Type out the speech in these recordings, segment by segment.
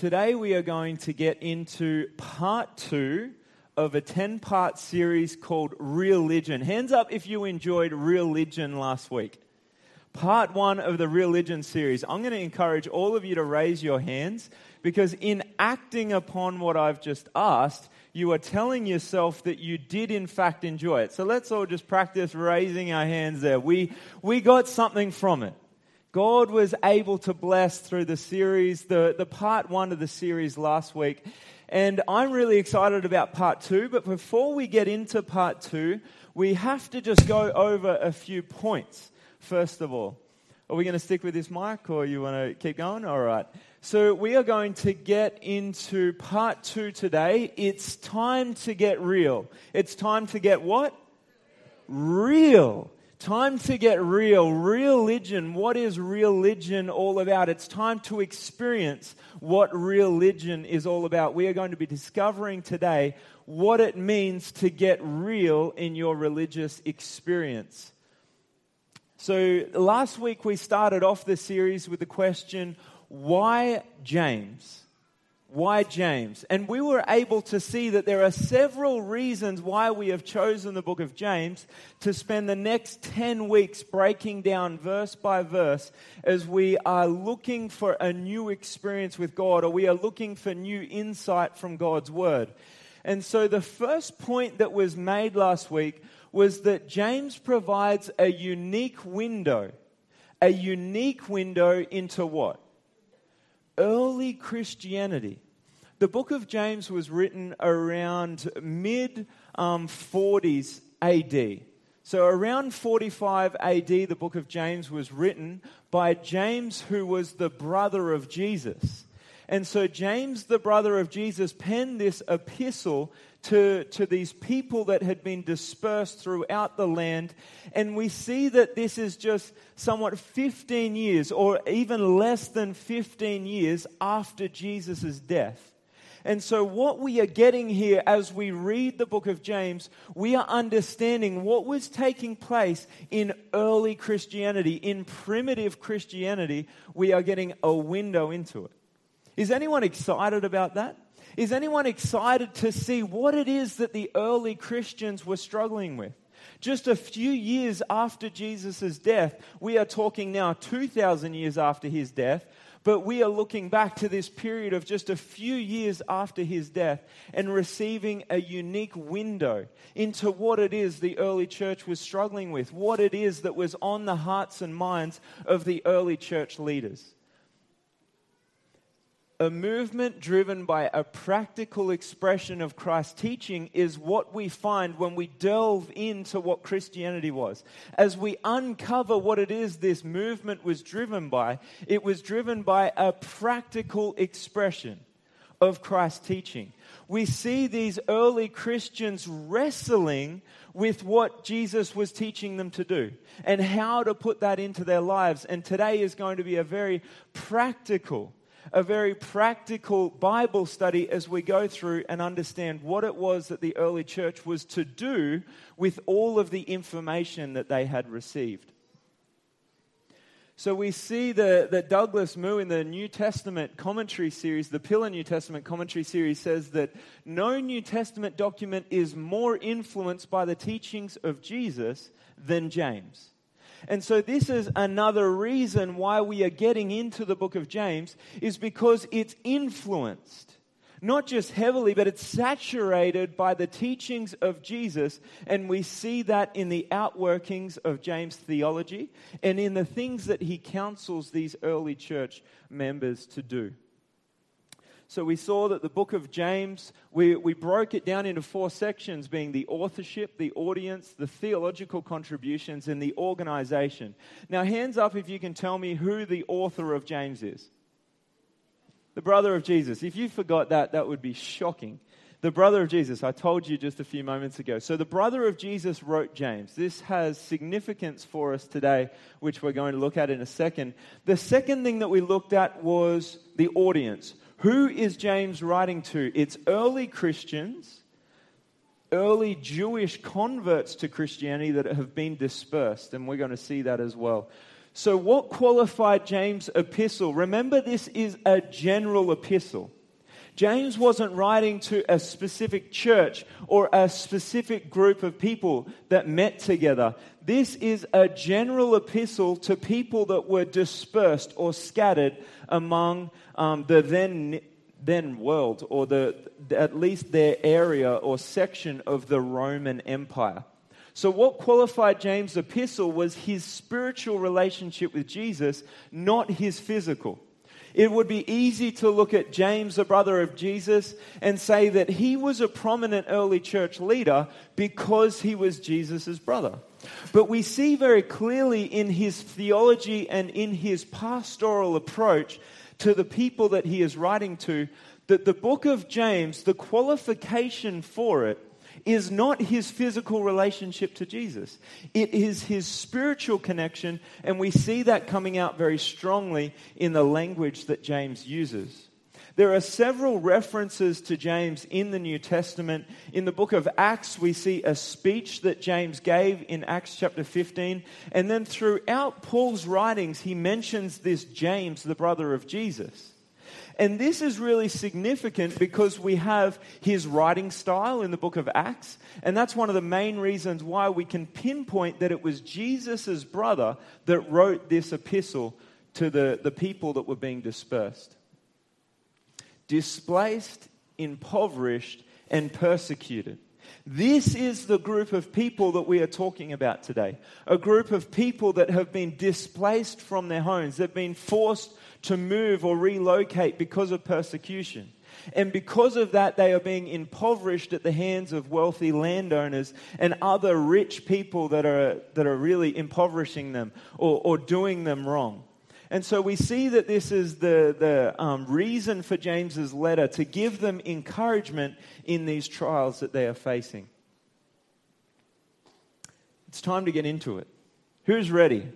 Today we are going to get into part two of a 10 part series called Religion. Hands up if you enjoyed Religion last week. Part one of the Religion series. I'm going to encourage all of you to raise your hands because, in acting upon what I've just asked, you are telling yourself that you did in fact enjoy it. So let's all just practice raising our hands there. We, we got something from it. God was able to bless through the series, the, the part one of the series last week. And I'm really excited about part two. But before we get into part two, we have to just go over a few points, first of all. Are we going to stick with this mic or you want to keep going? All right. So we are going to get into part two today. It's time to get real. It's time to get what? Real. Time to get real. Religion. What is religion all about? It's time to experience what religion is all about. We are going to be discovering today what it means to get real in your religious experience. So, last week we started off the series with the question why James? Why James? And we were able to see that there are several reasons why we have chosen the book of James to spend the next 10 weeks breaking down verse by verse as we are looking for a new experience with God or we are looking for new insight from God's word. And so the first point that was made last week was that James provides a unique window, a unique window into what? Early Christianity. The book of James was written around mid um, 40s AD. So, around 45 AD, the book of James was written by James, who was the brother of Jesus. And so, James, the brother of Jesus, penned this epistle to, to these people that had been dispersed throughout the land. And we see that this is just somewhat 15 years, or even less than 15 years after Jesus' death. And so, what we are getting here as we read the book of James, we are understanding what was taking place in early Christianity, in primitive Christianity. We are getting a window into it. Is anyone excited about that? Is anyone excited to see what it is that the early Christians were struggling with? Just a few years after Jesus' death, we are talking now 2,000 years after his death, but we are looking back to this period of just a few years after his death and receiving a unique window into what it is the early church was struggling with, what it is that was on the hearts and minds of the early church leaders a movement driven by a practical expression of Christ's teaching is what we find when we delve into what Christianity was. As we uncover what it is this movement was driven by, it was driven by a practical expression of Christ's teaching. We see these early Christians wrestling with what Jesus was teaching them to do and how to put that into their lives. And today is going to be a very practical a very practical Bible study as we go through and understand what it was that the early church was to do with all of the information that they had received. So we see that Douglas Moo in the New Testament commentary series, the Pillar New Testament commentary series, says that no New Testament document is more influenced by the teachings of Jesus than James. And so, this is another reason why we are getting into the book of James, is because it's influenced, not just heavily, but it's saturated by the teachings of Jesus. And we see that in the outworkings of James' theology and in the things that he counsels these early church members to do. So we saw that the book of James, we, we broke it down into four sections being the authorship, the audience, the theological contributions, and the organization. Now, hands up if you can tell me who the author of James is. The brother of Jesus. If you forgot that, that would be shocking. The brother of Jesus, I told you just a few moments ago. So, the brother of Jesus wrote James. This has significance for us today, which we're going to look at in a second. The second thing that we looked at was the audience. Who is James writing to? It's early Christians, early Jewish converts to Christianity that have been dispersed, and we're going to see that as well. So, what qualified James' epistle? Remember, this is a general epistle. James wasn't writing to a specific church or a specific group of people that met together. This is a general epistle to people that were dispersed or scattered among um, the then, then world, or the, at least their area or section of the Roman Empire. So, what qualified James' epistle was his spiritual relationship with Jesus, not his physical. It would be easy to look at James, the brother of Jesus, and say that he was a prominent early church leader because he was Jesus' brother. But we see very clearly in his theology and in his pastoral approach to the people that he is writing to that the book of James, the qualification for it, is not his physical relationship to Jesus. It is his spiritual connection, and we see that coming out very strongly in the language that James uses. There are several references to James in the New Testament. In the book of Acts, we see a speech that James gave in Acts chapter 15. And then throughout Paul's writings, he mentions this James, the brother of Jesus. And this is really significant because we have his writing style in the book of Acts. And that's one of the main reasons why we can pinpoint that it was Jesus' brother that wrote this epistle to the, the people that were being dispersed. Displaced, impoverished, and persecuted. This is the group of people that we are talking about today. A group of people that have been displaced from their homes. They've been forced to move or relocate because of persecution. And because of that, they are being impoverished at the hands of wealthy landowners and other rich people that are, that are really impoverishing them or, or doing them wrong. And so we see that this is the, the um, reason for James's letter to give them encouragement in these trials that they are facing. It's time to get into it. Who's ready?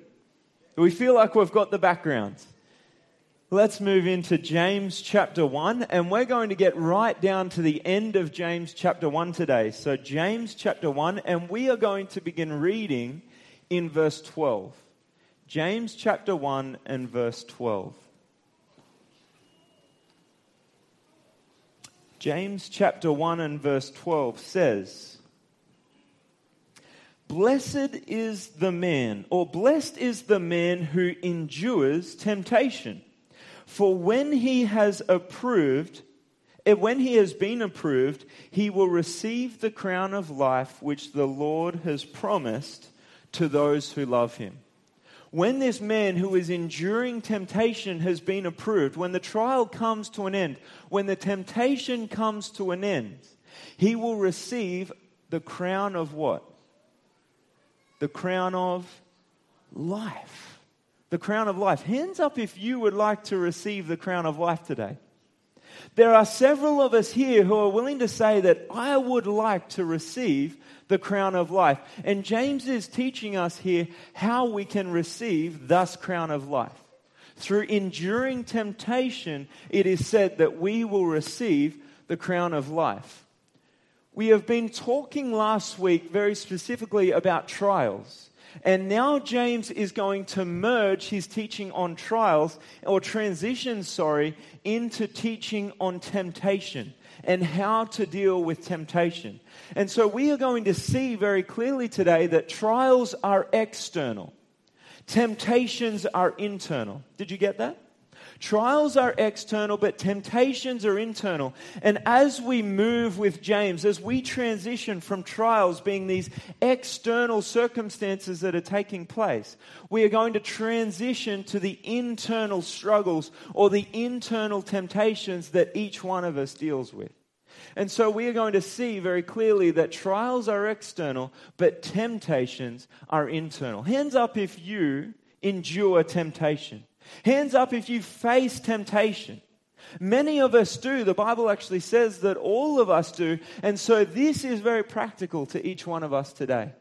We feel like we've got the backgrounds. Let's move into James chapter 1, and we're going to get right down to the end of James chapter 1 today. So, James chapter 1, and we are going to begin reading in verse 12. James chapter 1 and verse 12. James chapter 1 and verse 12 says, Blessed is the man, or blessed is the man who endures temptation. For when he has approved, eh, when he has been approved, he will receive the crown of life which the Lord has promised to those who love him. When this man who is enduring temptation has been approved, when the trial comes to an end, when the temptation comes to an end, he will receive the crown of what? The crown of life the crown of life. Hands up if you would like to receive the crown of life today. There are several of us here who are willing to say that I would like to receive the crown of life. And James is teaching us here how we can receive this crown of life. Through enduring temptation, it is said that we will receive the crown of life. We have been talking last week very specifically about trials. And now James is going to merge his teaching on trials, or transition, sorry, into teaching on temptation and how to deal with temptation. And so we are going to see very clearly today that trials are external, temptations are internal. Did you get that? Trials are external, but temptations are internal. And as we move with James, as we transition from trials being these external circumstances that are taking place, we are going to transition to the internal struggles or the internal temptations that each one of us deals with. And so we are going to see very clearly that trials are external, but temptations are internal. Hands up if you endure temptation. Hands up if you face temptation. Many of us do. The Bible actually says that all of us do. And so this is very practical to each one of us today.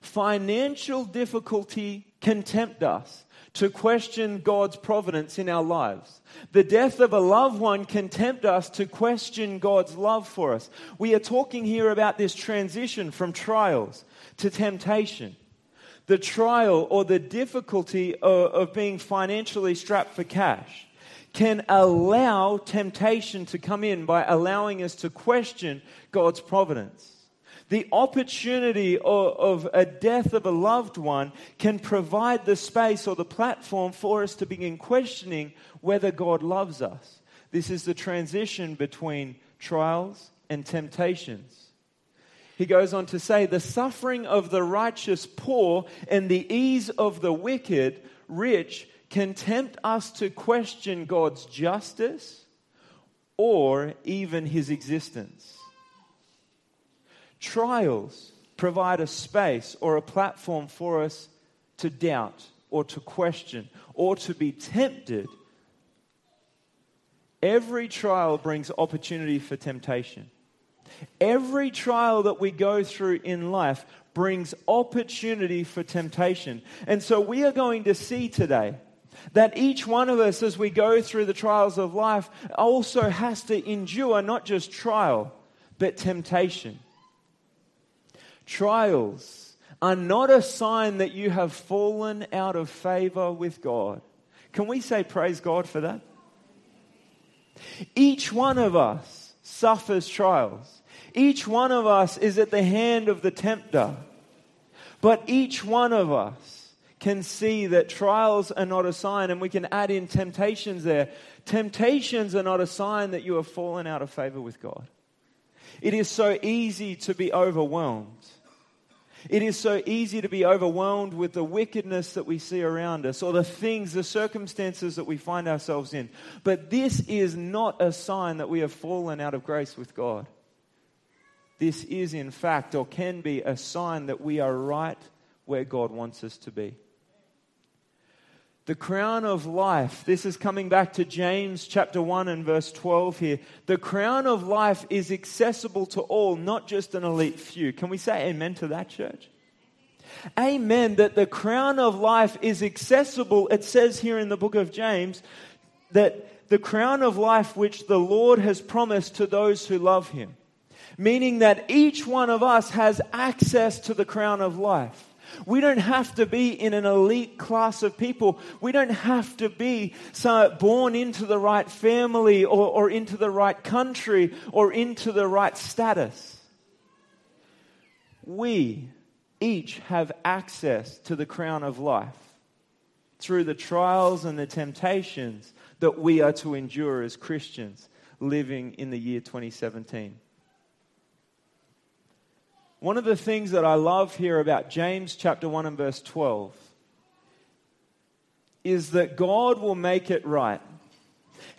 Financial difficulty can tempt us to question God's providence in our lives. The death of a loved one can tempt us to question God's love for us. We are talking here about this transition from trials to temptation. The trial or the difficulty of, of being financially strapped for cash can allow temptation to come in by allowing us to question God's providence. The opportunity of, of, a death of a loved one can provide the space or the platform for us to begin questioning whether God loves us. This is the transition between trials and temptations. He goes on to say, The suffering of the righteous poor and the ease of the wicked rich can tempt us to question God's justice or even his existence. Trials provide a space or a platform for us to doubt or to question or to be tempted. Every trial brings opportunity for temptation. Every trial that we go through in life brings opportunity for temptation. And so we are going to see today that each one of us, as we go through the trials of life, also has to endure not just trial, but temptation. Trials are not a sign that you have fallen out of favor with God. Can we say praise God for that? Each one of us suffers trials. Each one of us is at the hand of the tempter. But each one of us can see that trials are not a sign, and we can add in temptations there. Temptations are not a sign that you have fallen out of favor with God. It is so easy to be overwhelmed. It is so easy to be overwhelmed with the wickedness that we see around us or the things, the circumstances that we find ourselves in. But this is not a sign that we have fallen out of grace with God this is, in fact, or can be, a sign that we are right where God wants us to be. The crown of life, this is coming back to James chapter 1 and verse 12 here. The crown of life is accessible to all, not just an elite few. Can we say amen to that, church? Amen, that the crown of life is accessible. It says here in the book of James that the crown of life which the Lord has promised to those who love him meaning that each one of us has access to the crown of life. We don't have to be in an elite class of people. We don't have to be born into the right family or, or into the right country or into the right status. We each have access to the crown of life through the trials and the temptations that we are to endure as Christians living in the year 2017. One of the things that I love here about James chapter 1 and verse 12 is that God will make it right.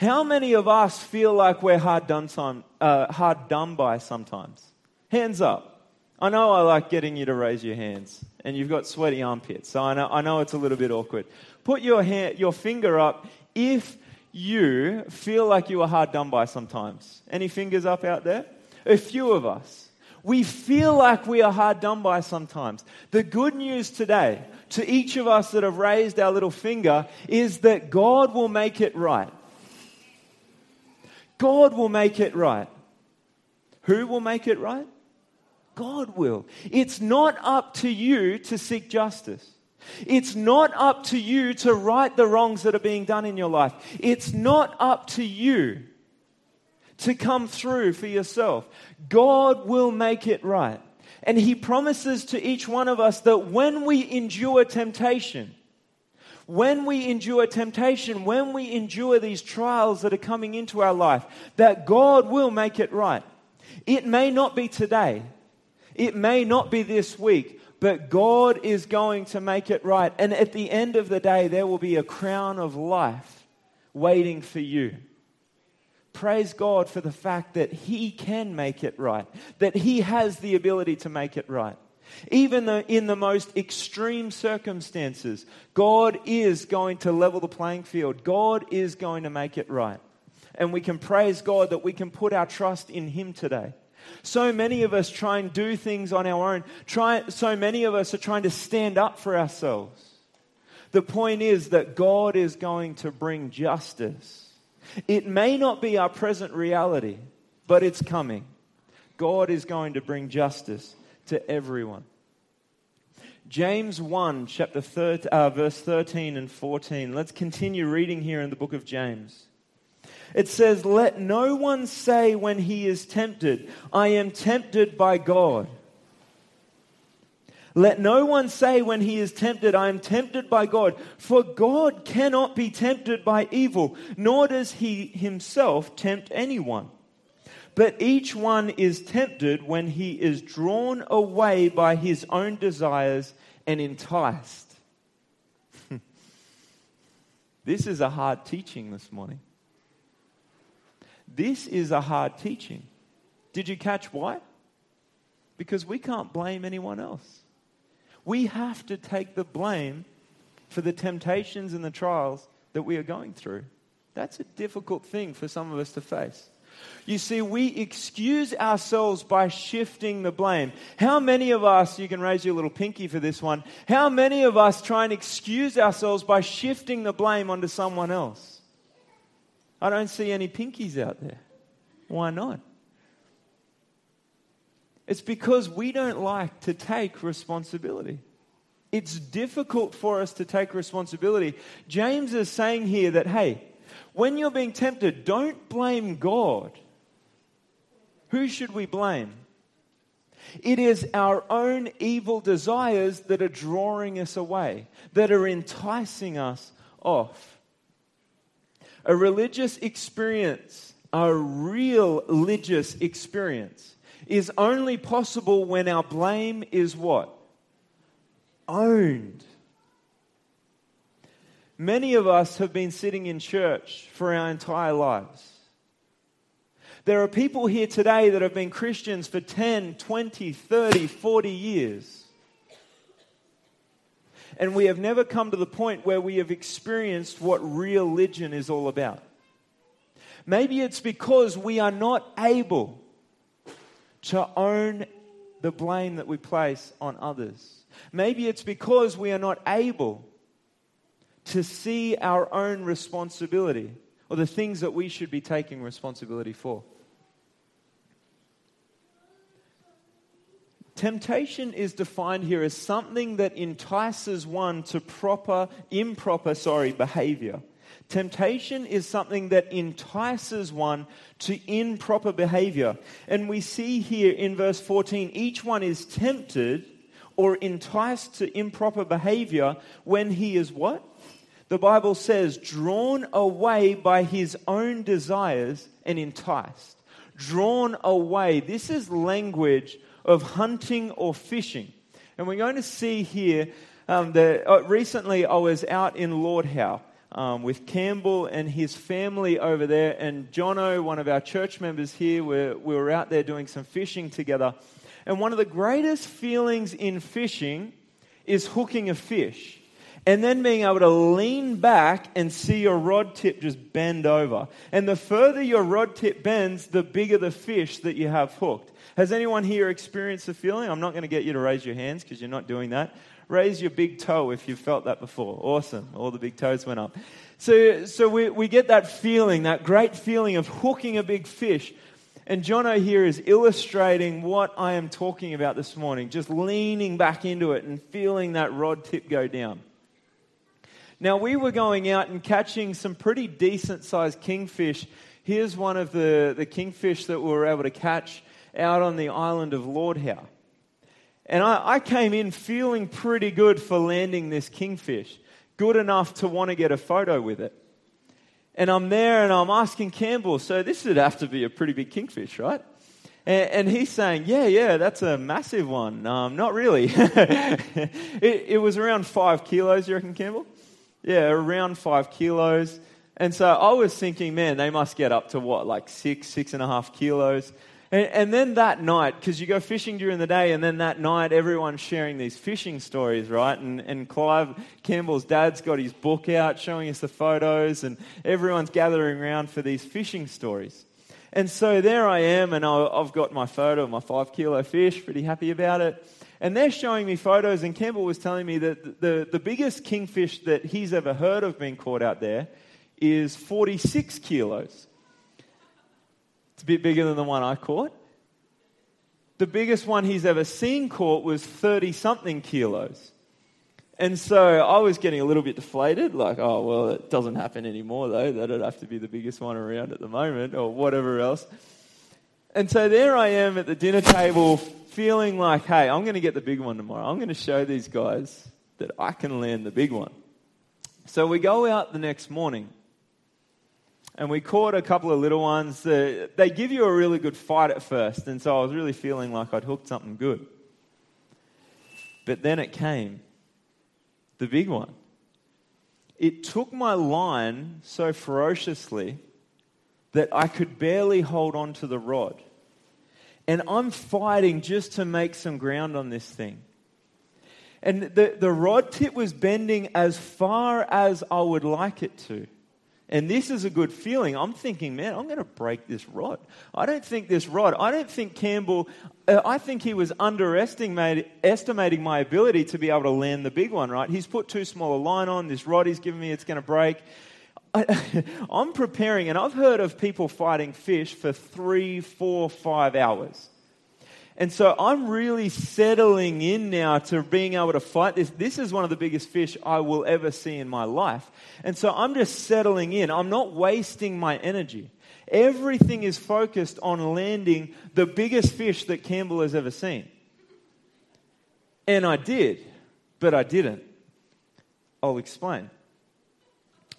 How many of us feel like we're hard done, some, uh, hard done by sometimes? Hands up. I know I like getting you to raise your hands, and you've got sweaty armpits, so I know, I know it's a little bit awkward. Put your, hand, your finger up if you feel like you are hard done by sometimes. Any fingers up out there? A few of us. We feel like we are hard done by sometimes. The good news today to each of us that have raised our little finger is that God will make it right. God will make it right. Who will make it right? God will. It's not up to you to seek justice. It's not up to you to right the wrongs that are being done in your life. It's not up to you to come through for yourself. God will make it right. And He promises to each one of us that when we endure temptation, when we endure temptation, when we endure these trials that are coming into our life, that God will make it right. It may not be today, it may not be this week, but God is going to make it right. And at the end of the day, there will be a crown of life waiting for you praise God for the fact that He can make it right, that He has the ability to make it right. Even though in the most extreme circumstances, God is going to level the playing field. God is going to make it right. And we can praise God that we can put our trust in Him today. So many of us try and do things on our own. Try, so many of us are trying to stand up for ourselves. The point is that God is going to bring justice it may not be our present reality, but it's coming. God is going to bring justice to everyone. James 1, chapter thir- uh, verse 13 and 14. Let's continue reading here in the book of James. It says, Let no one say when he is tempted, I am tempted by God. Let no one say when he is tempted, I am tempted by God. For God cannot be tempted by evil, nor does he himself tempt anyone. But each one is tempted when he is drawn away by his own desires and enticed. this is a hard teaching this morning. This is a hard teaching. Did you catch why? Because we can't blame anyone else. We have to take the blame for the temptations and the trials that we are going through. That's a difficult thing for some of us to face. You see, we excuse ourselves by shifting the blame. How many of us, you can raise your little pinky for this one, how many of us try and excuse ourselves by shifting the blame onto someone else? I don't see any pinkies out there. Why not? It's because we don't like to take responsibility. It's difficult for us to take responsibility. James is saying here that, hey, when you're being tempted, don't blame God. Who should we blame? It is our own evil desires that are drawing us away, that are enticing us off. A religious experience, a real religious experience, is only possible when our blame is what? Owned. Many of us have been sitting in church for our entire lives. There are people here today that have been Christians for 10, 20, 30, 40 years. And we have never come to the point where we have experienced what religion is all about. Maybe it's because we are not able to own the blame that we place on others. Maybe it's because we are not able to see our own responsibility or the things that we should be taking responsibility for. Temptation is defined here as something that entices one to proper, improper, sorry, behavior. Temptation is something that entices one to improper behavior. And we see here in verse 14, each one is tempted or enticed to improper behavior when he is what? The Bible says, drawn away by his own desires and enticed. Drawn away. This is language of hunting or fishing. And we're going to see here um, that uh, recently I was out in Lord Howe. Um, with Campbell and his family over there, and Jono, one of our church members here, we we were out there doing some fishing together. And one of the greatest feelings in fishing is hooking a fish and then being able to lean back and see your rod tip just bend over. And the further your rod tip bends, the bigger the fish that you have hooked. Has anyone here experienced the feeling? I'm not going to get you to raise your hands because you're not doing that. Raise your big toe if you've felt that before. Awesome. All the big toes went up. So, so we, we get that feeling, that great feeling of hooking a big fish. And Jono here is illustrating what I am talking about this morning, just leaning back into it and feeling that rod tip go down. Now, we were going out and catching some pretty decent sized kingfish. Here's one of the, the kingfish that we were able to catch out on the island of Lord Howe. And I, I came in feeling pretty good for landing this kingfish, good enough to want to get a photo with it. And I'm there and I'm asking Campbell, so this would have to be a pretty big kingfish, right? And, he's saying, yeah, yeah, that's a massive one. Um, not really. it, it was around five kilos, you reckon, Campbell? Yeah, around five kilos. And so I was thinking, man, they must get up to what, like six, six and a half kilos. And, and then that night, because you go fishing during the day, and then that night, everyone's sharing these fishing stories, right? And, and Clive Campbell's dad's got his book out showing us the photos, and everyone's gathering around for these fishing stories. And so there I am, and I've got my photo of my five kilo fish, pretty happy about it. And they're showing me photos, and Campbell was telling me that the, the biggest kingfish that he's ever heard of being caught out there is 46 kilos. It's a bit bigger than the one I caught. The biggest one he's ever seen caught was 30 something kilos. And so I was getting a little bit deflated, like, oh, well, it doesn't happen anymore, though. That'd have to be the biggest one around at the moment, or whatever else. And so there I am at the dinner table, feeling like, hey, I'm going to get the big one tomorrow. I'm going to show these guys that I can land the big one. So we go out the next morning and we caught a couple of little ones. they give you a really good fight at first, and so I was really feeling like I'd hooked something good. But then it came the big one. It took my line so ferociously that I could barely hold on to the rod. And I'm fighting just to make some ground on this thing. And the, the rod tip was bending as far as I would like it to. And this is a good feeling. I'm thinking, man, I'm going to break this rod. I don't think this rod, I don't think Campbell, uh, I think he was underestimating my ability to be able to land the big one, right? He's put too small a line on. This rod he's given me, it's going to break. I, I'm preparing, and I've heard of people fighting fish for three, four, five hours. And so I'm really settling in now to being able to fight this. This is one of the biggest fish I will ever see in my life. And so I'm just settling in. I'm not wasting my energy. Everything is focused on landing the biggest fish that Campbell has ever seen. And I did, but I didn't. I'll explain.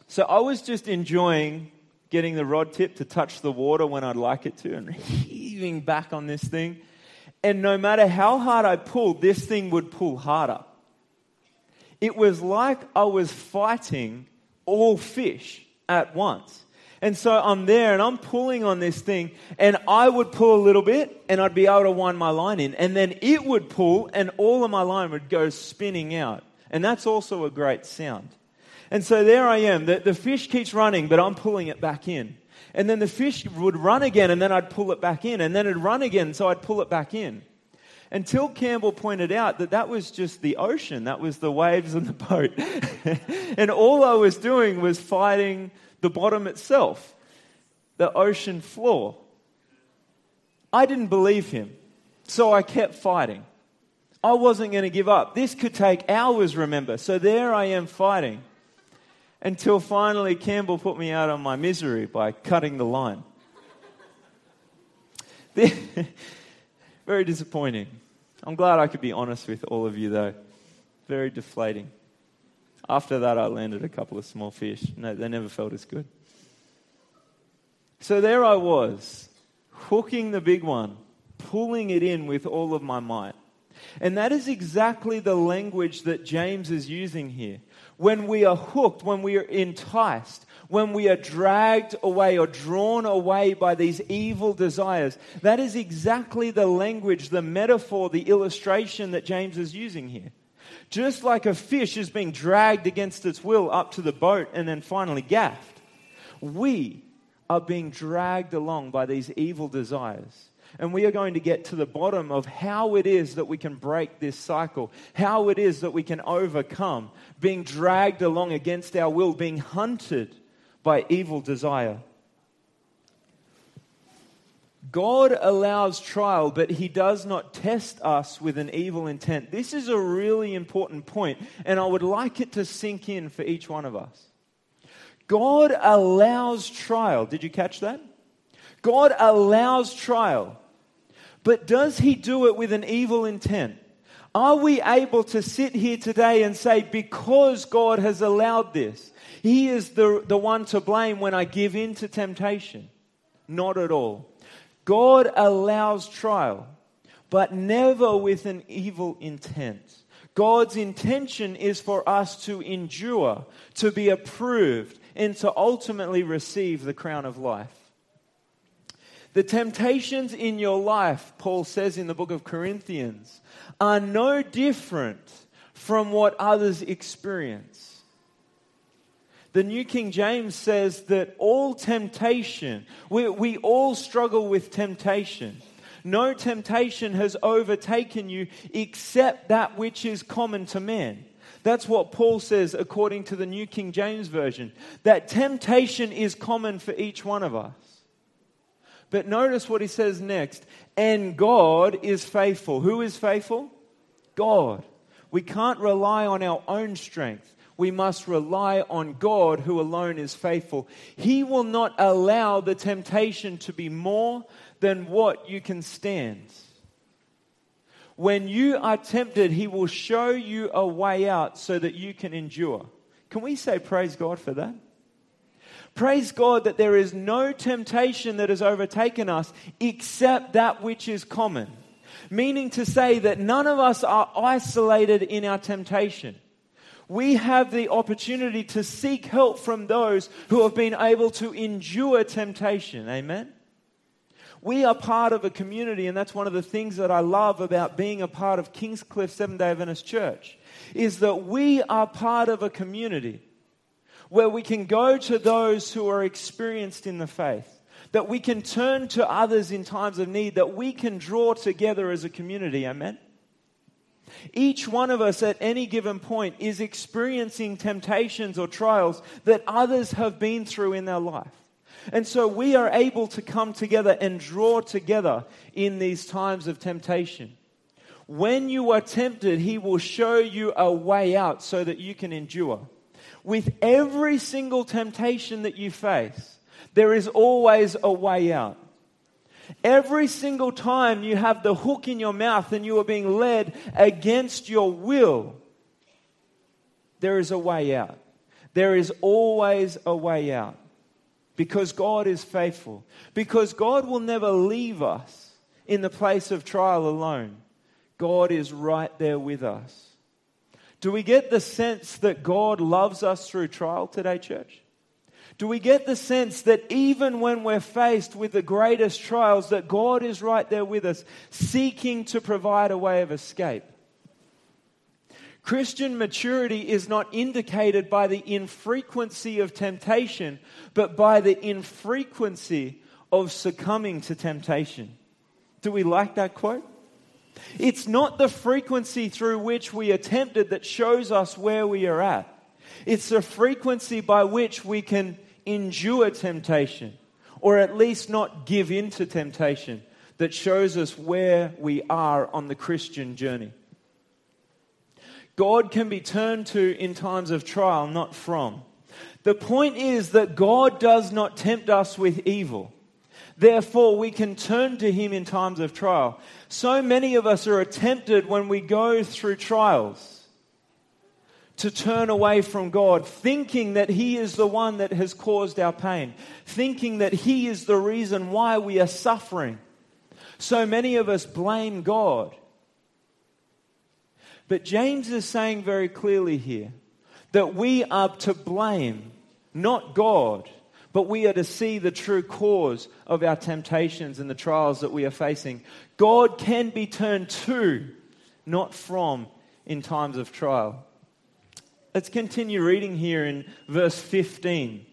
So I was just enjoying getting the rod tip to touch the water when I'd like it to and heaving back on this thing and no matter how hard I pulled, this thing would pull harder. It was like I was fighting all fish at once. And so I'm there and I'm pulling on this thing, and I would pull a little bit and I'd be able to wind my line in. And then it would pull, and all of my line would go spinning out. And that's also a great sound. And so there I am. The, the fish keeps running, but I'm pulling it back in. And then the fish would run again, and then I'd pull it back in, and then it'd run again, so I'd pull it back in. Until Campbell pointed out that that was just the ocean, that was the waves and the boat. and all I was doing was fighting the bottom itself, the ocean floor. I didn't believe him, so I kept fighting. I wasn't going to give up. This could take hours, remember. So there I am fighting until finally Campbell put me out on my misery by cutting the line. Very disappointing. I'm glad I could be honest with all of you, though. Very deflating. After that, I landed a couple of small fish. No, they never felt as good. So there I was, hooking the big one, pulling it in with all of my might. And that is exactly the language that James is using here when we are hooked, when we are enticed, when we are dragged away or drawn away by these evil desires, that is exactly the language, the metaphor, the illustration that James is using here. Just like a fish is being dragged against its will up to the boat and then finally gaffed, we are being dragged along by these evil desires. And we are going to get to the bottom of how it is that we can break this cycle, how it is that we can overcome being dragged along against our will, being hunted by evil desire. God allows trial, but He does not test us with an evil intent. This is a really important point, and I would like it to sink in for each one of us. God allows trial. Did you catch that? God allows trial. But does he do it with an evil intent? Are we able to sit here today and say, because God has allowed this, He is the, the one to blame when I give in to temptation? Not at all. God allows trial, but never with an evil intent. God's intention is for us to endure, to be approved, and to ultimately receive the crown of life. The temptations in your life, Paul says in the book of Corinthians, are no different from what others experience. The New King James says that all temptation, we, we all struggle with temptation. No temptation has overtaken you except that which is common to man. That's what Paul says according to the New King James Version. That temptation is common for each one of us. But notice what he says next. And God is faithful. Who is faithful? God. We can't rely on our own strength. We must rely on God who alone is faithful. He will not allow the temptation to be more than what you can stand. When you are tempted, He will show you a way out so that you can endure. Can we say praise God for that? Praise God that there is no temptation that has overtaken us except that which is common. Meaning to say that none of us are isolated in our temptation. We have the opportunity to seek help from those who have been able to endure temptation. Amen? We are part of a community, and that's one of the things that I love about being a part of Kingscliff Seventh day Adventist Church, is that we are part of a community where we can go to those who are experienced in the faith, that we can turn to others in times of need, that we can draw together as a community. Amen? Each one of us at any given point is experiencing temptations or trials that others have been through in their life. And so we are able to come together and draw together in these times of temptation. When you are tempted, He will show you a way out so that you can endure with every single temptation that you face, there is always a way out. Every single time you have the hook in your mouth and you are being led against your will, there is a way out. There is always a way out because God is faithful. Because God will never leave us in the place of trial alone. God is right there with us. Do we get the sense that God loves us through trial today, church? Do we get the sense that even when we're faced with the greatest trials, that God is right there with us, seeking to provide a way of escape? Christian maturity is not indicated by the infrequency of temptation, but by the infrequency of succumbing to temptation. Do we like that quote? It's not the frequency through which we are tempted that shows us where we are at. It's the frequency by which we can endure temptation, or at least not give in to temptation, that shows us where we are on the Christian journey. God can be turned to in times of trial, not from. The point is that God does not tempt us with evil. Therefore, we can turn to Him in times of trial. So many of us are tempted when we go through trials to turn away from God, thinking that He is the one that has caused our pain, thinking that He is the reason why we are suffering. So many of us blame God. But James is saying very clearly here that we are to blame, not God but we are to see the true cause of our temptations and the trials that we are facing. God can be turned to, not from, in times of trial. Let's continue reading here in verse 15.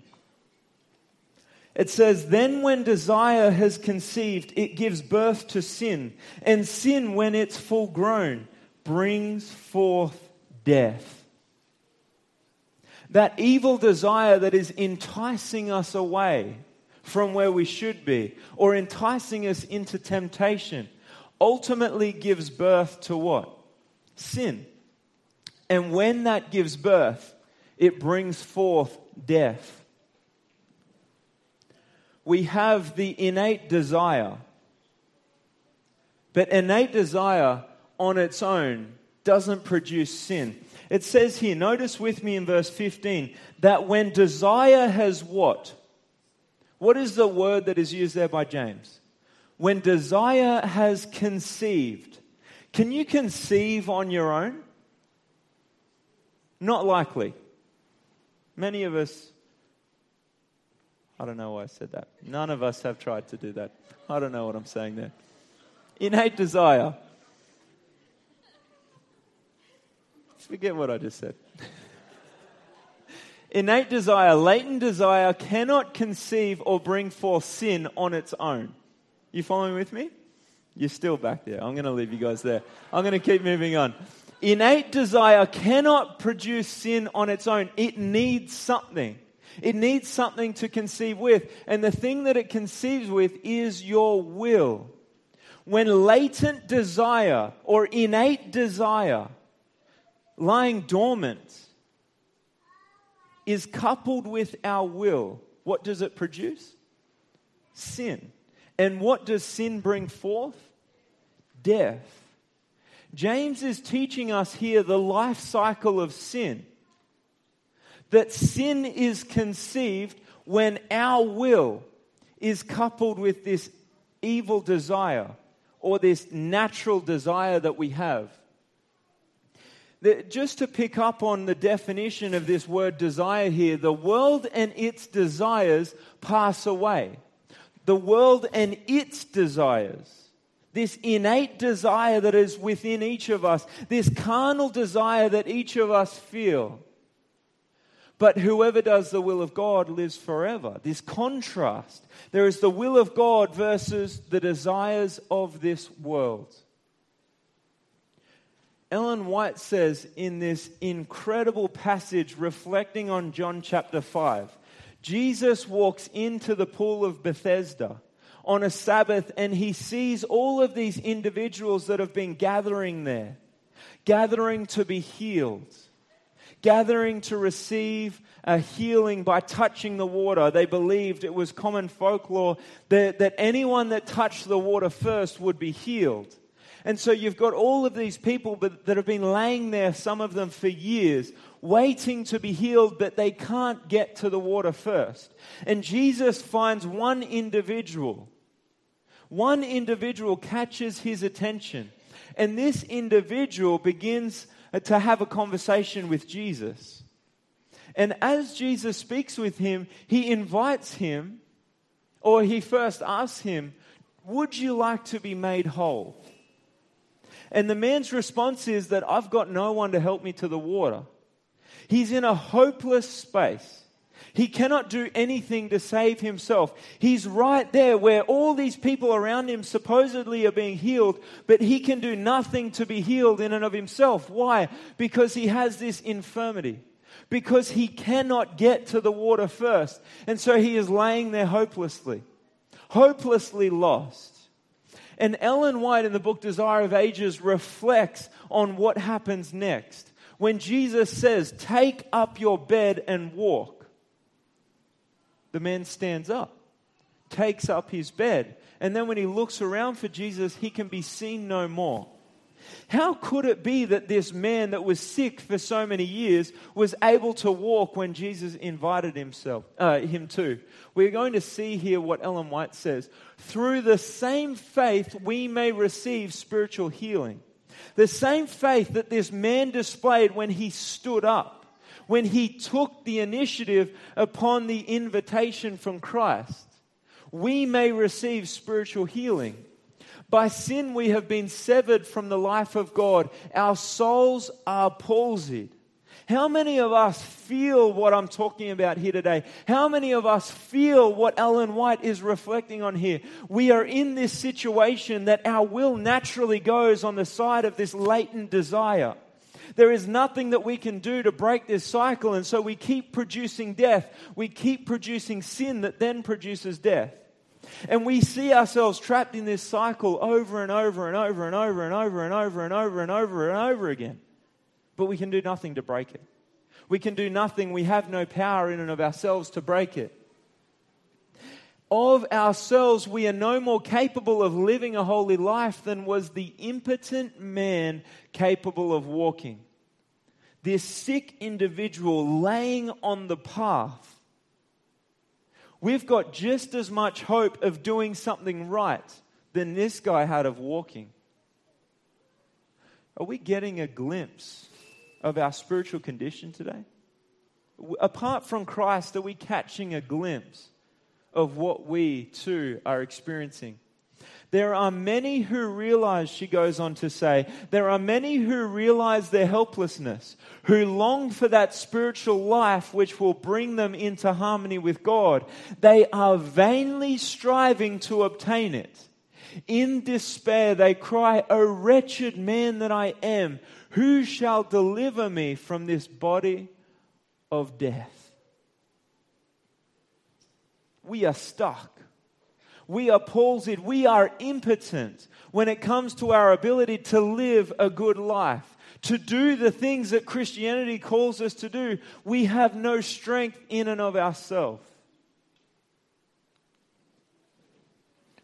It says, Then when desire has conceived, it gives birth to sin. And sin, when it's full grown, brings forth death that evil desire that is enticing us away from where we should be or enticing us into temptation ultimately gives birth to what? Sin. And when that gives birth, it brings forth death. We have the innate desire, but innate desire on its own doesn't produce sin. It says here, notice with me in verse 15, that when desire has what? What is the word that is used there by James? When desire has conceived. Can you conceive on your own? Not likely. Many of us, I don't know why I said that. None of us have tried to do that. I don't know what I'm saying there. Innate desire. Forget what I just said. Innate desire, latent desire cannot conceive or bring forth sin on its own. You following with me? You're still back there. I'm going to leave you guys there. I'm going to keep moving on. Innate desire cannot produce sin on its own. It needs something. It needs something to conceive with. And the thing that it conceives with is your will. When latent desire or innate desire lying dormant, is coupled with our will, what does it produce? Sin. And what does sin bring forth? Death. James is teaching us here the life cycle of sin. That sin is conceived when our will is coupled with this evil desire or this natural desire that we have. Just to pick up on the definition of this word desire here, the world and its desires pass away. The world and its desires this innate desire that is within each of us, this carnal desire that each of us feel. But whoever does the will of God lives forever. This contrast. There is the will of God versus the desires of this world. Ellen White says in this incredible passage reflecting on John chapter 5, Jesus walks into the pool of Bethesda on a Sabbath and he sees all of these individuals that have been gathering there, gathering to be healed, gathering to receive a healing by touching the water. They believed it was common folklore that, that anyone that touched the water first would be healed. And so you've got all of these people that have been laying there, some of them for years, waiting to be healed, but they can't get to the water first. And Jesus finds one individual. One individual catches his attention. And this individual begins uh, to have a conversation with Jesus. And as Jesus speaks with him, he invites him, or he first asks him, Would you like to be made whole? And the man's response is that I've got no one to help me to the water. He's in a hopeless space. He cannot do anything to save himself. He's right there where all these people around him supposedly are being healed, but he can do nothing to be healed in and of himself. Why? Because he has this infirmity. Because he cannot get to the water first. And so he is laying there hopelessly, hopelessly lost. And Ellen White in the book Desire of Ages reflects on what happens next when Jesus says, Take up your bed and walk, the man stands up, takes up his bed, and then when he looks around for Jesus, he can be seen no more. How could it be that this man that was sick for so many years was able to walk when Jesus invited himself, uh, him to? We're going to see here what Ellen White says. Through the same faith, we may receive spiritual healing. The same faith that this man displayed when he stood up, when he took the initiative upon the invitation from Christ, we may receive spiritual healing. By sin, we have been severed from the life of God. Our souls are palsied. How many of us feel what I'm talking about here today? How many of us feel what Ellen White is reflecting on here? We are in this situation that our will naturally goes on the side of this latent desire. There is nothing that we can do to break this cycle, and so we keep producing death. We keep producing sin that then produces death. And we see ourselves trapped in this cycle over and over and over and over and over and over and over and over and over again but we can do nothing to break it. We can do nothing. We have no power in and of ourselves to break it. Of ourselves, we are no more capable of living a holy life than was the impotent man capable of walking. This sick individual laying on the path. We've got just as much hope of doing something right than this guy had of walking. Are we getting a glimpse of our spiritual condition today? Apart from Christ, are we catching a glimpse of what we too are experiencing? There are many who realize, she goes on to say, there are many who realize their helplessness, who long for that spiritual life which will bring them into harmony with God. They are vainly striving to obtain it. In despair, they cry, O wretched man that I am, who shall deliver me from this body of death? We are stuck. We are palsied. We are impotent when it comes to our ability to live a good life, to do the things that Christianity calls us to do, we have no strength in and of ourselves.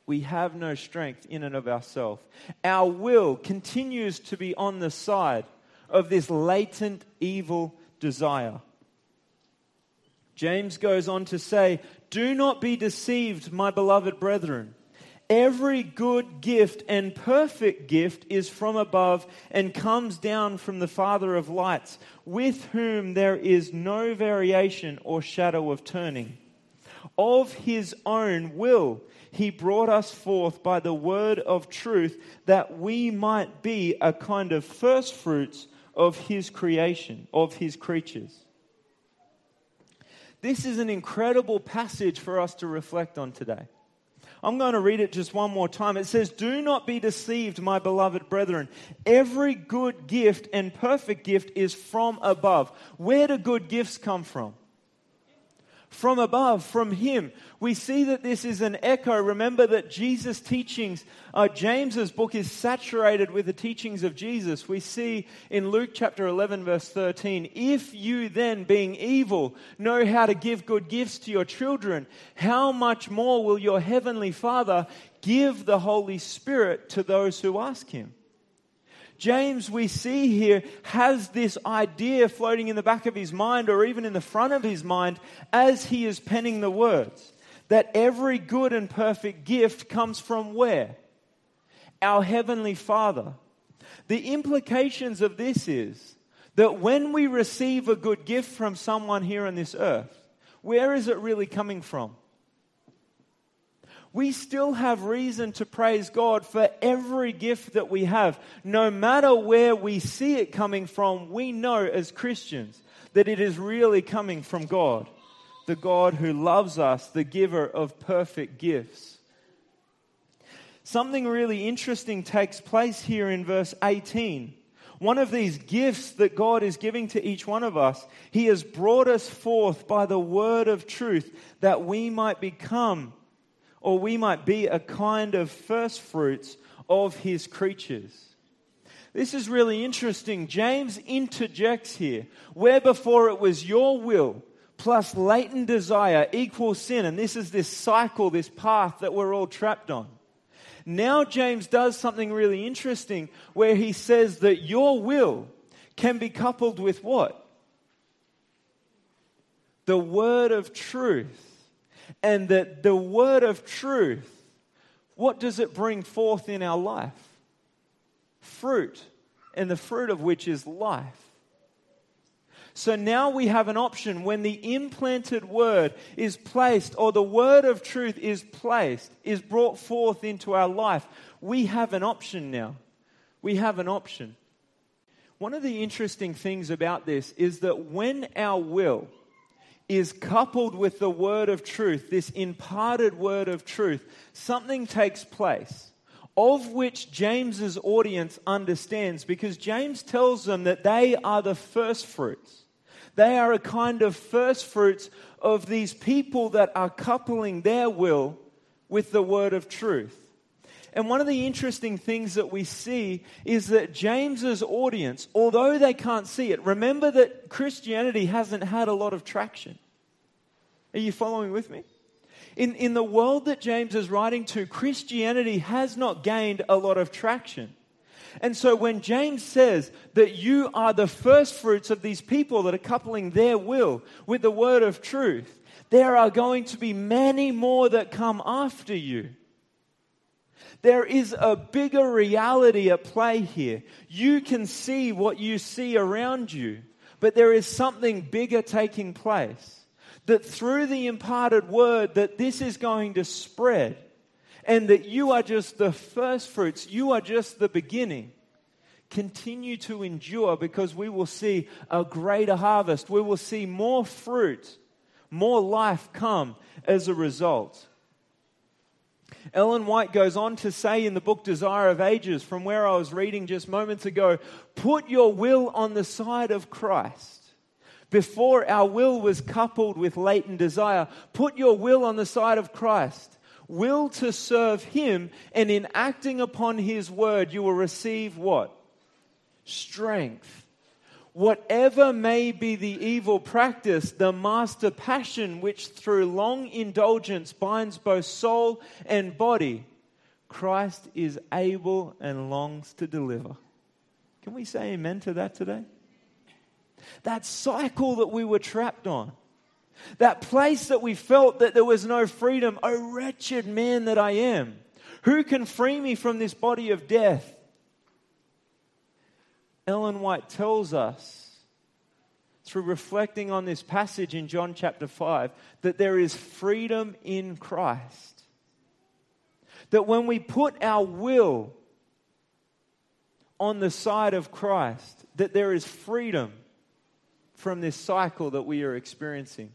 We have no strength in and of ourselves. Our will continues to be on the side of this latent evil desire. James goes on to say, Do not be deceived, my beloved brethren. Every good gift and perfect gift is from above and comes down from the Father of lights, with whom there is no variation or shadow of turning. Of his own will, he brought us forth by the word of truth that we might be a kind of first fruits of his creation, of his creatures. This is an incredible passage for us to reflect on today. I'm going to read it just one more time. It says, Do not be deceived, my beloved brethren. Every good gift and perfect gift is from above. Where do good gifts come from? From above, from Him. We see that this is an echo. Remember that Jesus' teachings, uh, James's book is saturated with the teachings of Jesus. We see in Luke chapter 11, verse 13, if you then, being evil, know how to give good gifts to your children, how much more will your heavenly Father give the Holy Spirit to those who ask Him? James, we see here, has this idea floating in the back of his mind or even in the front of his mind as he is penning the words. That every good and perfect gift comes from where? Our Heavenly Father. The implications of this is that when we receive a good gift from someone here on this earth, where is it really coming from? We still have reason to praise God for every gift that we have. No matter where we see it coming from, we know as Christians that it is really coming from God, the God who loves us, the giver of perfect gifts. Something really interesting takes place here in verse 18. One of these gifts that God is giving to each one of us, He has brought us forth by the word of truth that we might become or we might be a kind of first fruits of his creatures. This is really interesting. James interjects here where before it was your will plus latent desire equals sin, and this is this cycle, this path that we're all trapped on. Now, James does something really interesting where he says that your will can be coupled with what? The word of truth and that the word of truth, what does it bring forth in our life? Fruit, and the fruit of which is life. So now we have an option when the implanted word is placed, or the word of truth is placed, is brought forth into our life. We have an option now. We have an option. One of the interesting things about this is that when our will is coupled with the word of truth, this imparted word of truth, something takes place of which James's audience understands because James tells them that they are the first fruits. They are a kind of first fruits of these people that are coupling their will with the word of truth. And one of the interesting things that we see is that James's audience, although they can't see it, remember that Christianity hasn't had a lot of traction. Are you following with me? In, in the world that James is writing to, Christianity has not gained a lot of traction. And so when James says that you are the first fruits of these people that are coupling their will with the word of truth, there are going to be many more that come after you. There is a bigger reality at play here. You can see what you see around you, but there is something bigger taking place. That through the imparted word that this is going to spread and that you are just the first fruits, you are just the beginning. Continue to endure because we will see a greater harvest. We will see more fruit, more life come as a result. Ellen White goes on to say in the book Desire of Ages, from where I was reading just moments ago, put your will on the side of Christ. Before our will was coupled with latent desire, put your will on the side of Christ. Will to serve Him, and in acting upon His word, you will receive what? strength. Whatever may be the evil practice, the master passion which through long indulgence binds both soul and body, Christ is able and longs to deliver. Can we say amen to that today? That cycle that we were trapped on. That place that we felt that there was no freedom. Oh, wretched man that I am. Who can free me from this body of death? Ellen White tells us through reflecting on this passage in John chapter 5 that there is freedom in Christ. That when we put our will on the side of Christ, that there is freedom from this cycle that we are experiencing.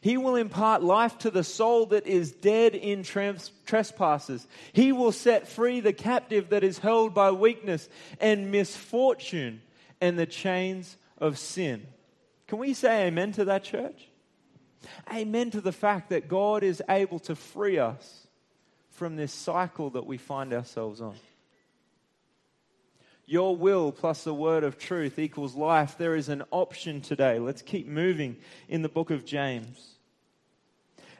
He will impart life to the soul that is dead in trespasses. He will set free the captive that is held by weakness and misfortune and the chains of sin. Can we say amen to that, church? Amen to the fact that God is able to free us from this cycle that we find ourselves on. Your will plus the word of truth equals life. There is an option today. Let's keep moving in the book of James.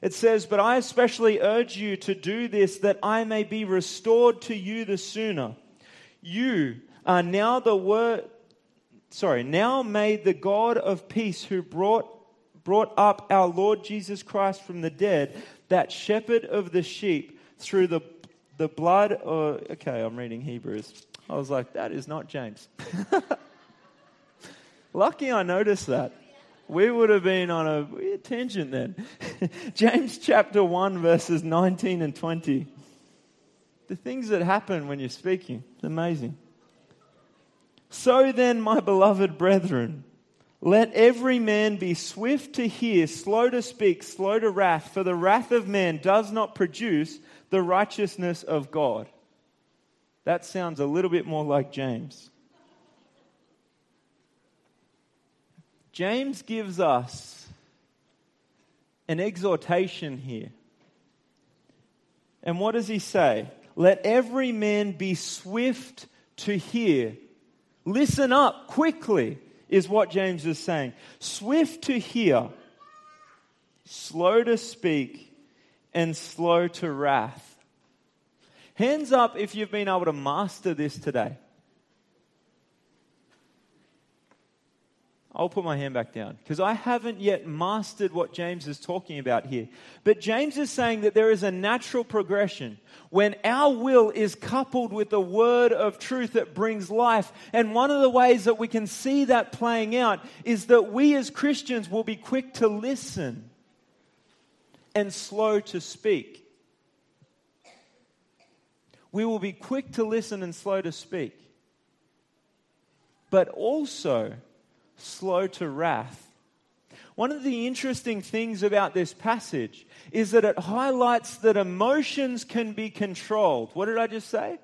It says, But I especially urge you to do this that I may be restored to you the sooner. You are now the word, sorry, now may the God of peace who brought, brought up our Lord Jesus Christ from the dead, that shepherd of the sheep, through the, the blood of, okay, I'm reading Hebrews I was like, that is not James. Lucky I noticed that. We would have been on a weird tangent then. James chapter 1, verses 19 and 20. The things that happen when you're speaking, it's amazing. So then, my beloved brethren, let every man be swift to hear, slow to speak, slow to wrath, for the wrath of man does not produce the righteousness of God. That sounds a little bit more like James. James gives us an exhortation here. And what does he say? Let every man be swift to hear. Listen up quickly, is what James is saying. Swift to hear, slow to speak, and slow to wrath. Hands up if you've been able to master this today. I'll put my hand back down because I haven't yet mastered what James is talking about here. But James is saying that there is a natural progression when our will is coupled with the word of truth that brings life. And one of the ways that we can see that playing out is that we as Christians will be quick to listen and slow to speak we will be quick to listen and slow to speak, but also slow to wrath. One of the interesting things about this passage is that it highlights that emotions can be controlled. What did I just say?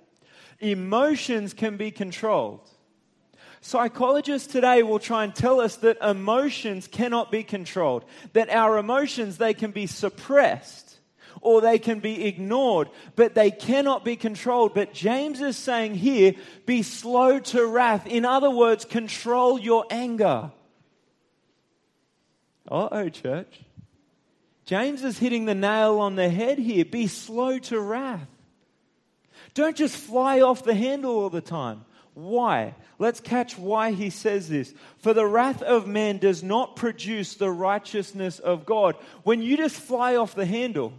Emotions can be controlled. Psychologists today will try and tell us that emotions cannot be controlled, that our emotions they can be suppressed or they can be ignored, but they cannot be controlled. But James is saying here, be slow to wrath. In other words, control your anger. Uh oh, church. James is hitting the nail on the head here. Be slow to wrath. Don't just fly off the handle all the time. Why? Let's catch why he says this. For the wrath of man does not produce the righteousness of God. When you just fly off the handle,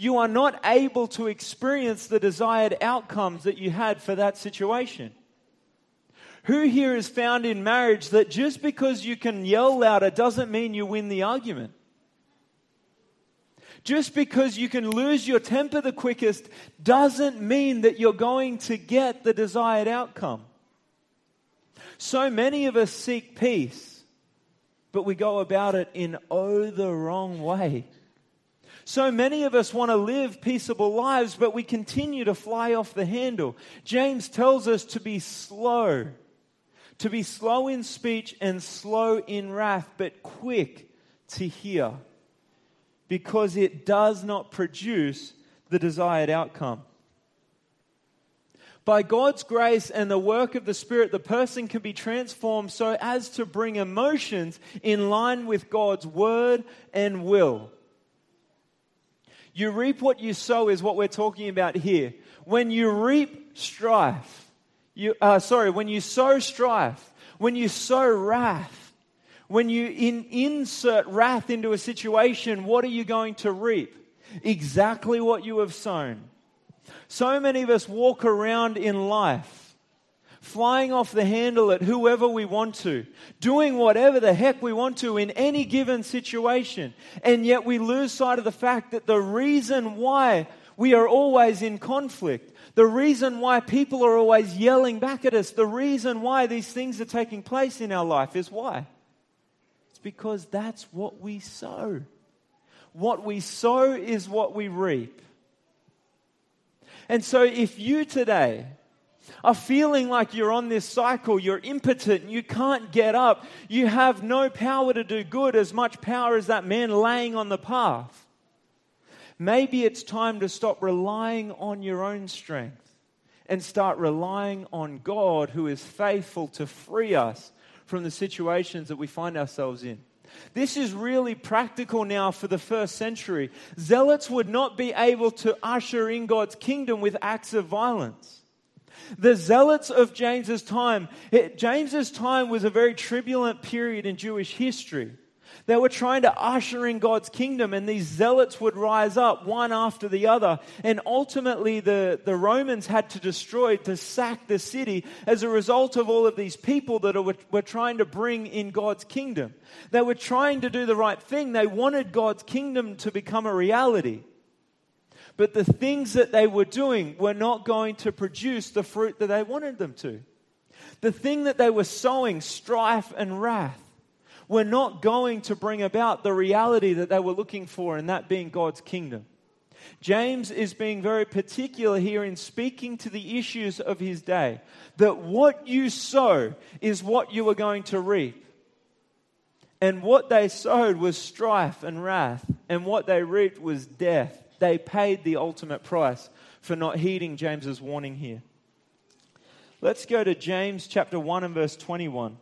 you are not able to experience the desired outcomes that you had for that situation. Who here is found in marriage that just because you can yell louder doesn't mean you win the argument? Just because you can lose your temper the quickest doesn't mean that you're going to get the desired outcome. So many of us seek peace, but we go about it in oh the wrong way. So many of us want to live peaceable lives, but we continue to fly off the handle. James tells us to be slow, to be slow in speech and slow in wrath, but quick to hear, because it does not produce the desired outcome. By God's grace and the work of the Spirit, the person can be transformed so as to bring emotions in line with God's word and will. You reap what you sow, is what we're talking about here. When you reap strife, you, uh, sorry, when you sow strife, when you sow wrath, when you in, insert wrath into a situation, what are you going to reap? Exactly what you have sown. So many of us walk around in life flying off the handle at whoever we want to, doing whatever the heck we want to in any given situation. And yet we lose sight of the fact that the reason why we are always in conflict, the reason why people are always yelling back at us, the reason why these things are taking place in our life is why? It's because that's what we sow. What we sow is what we reap. And so, if you today are feeling like you're on this cycle, you're impotent, you can't get up, you have no power to do good, as much power as that man laying on the path, maybe it's time to stop relying on your own strength and start relying on God who is faithful to free us from the situations that we find ourselves in. This is really practical now for the first century. Zealots would not be able to usher in God's kingdom with acts of violence. The zealots of James's time, James's time was a very turbulent period in Jewish history. They were trying to usher in God's kingdom, and these zealots would rise up one after the other. And ultimately, the, the Romans had to destroy, to sack the city as a result of all of these people that were trying to bring in God's kingdom. They were trying to do the right thing, they wanted God's kingdom to become a reality. But the things that they were doing were not going to produce the fruit that they wanted them to. The thing that they were sowing, strife and wrath, were not going to bring about the reality that they were looking for, and that being God's kingdom. James is being very particular here in speaking to the issues of his day that what you sow is what you are going to reap. And what they sowed was strife and wrath, and what they reaped was death. They paid the ultimate price for not heeding James's warning here. Let's go to James chapter 1 and verse 21.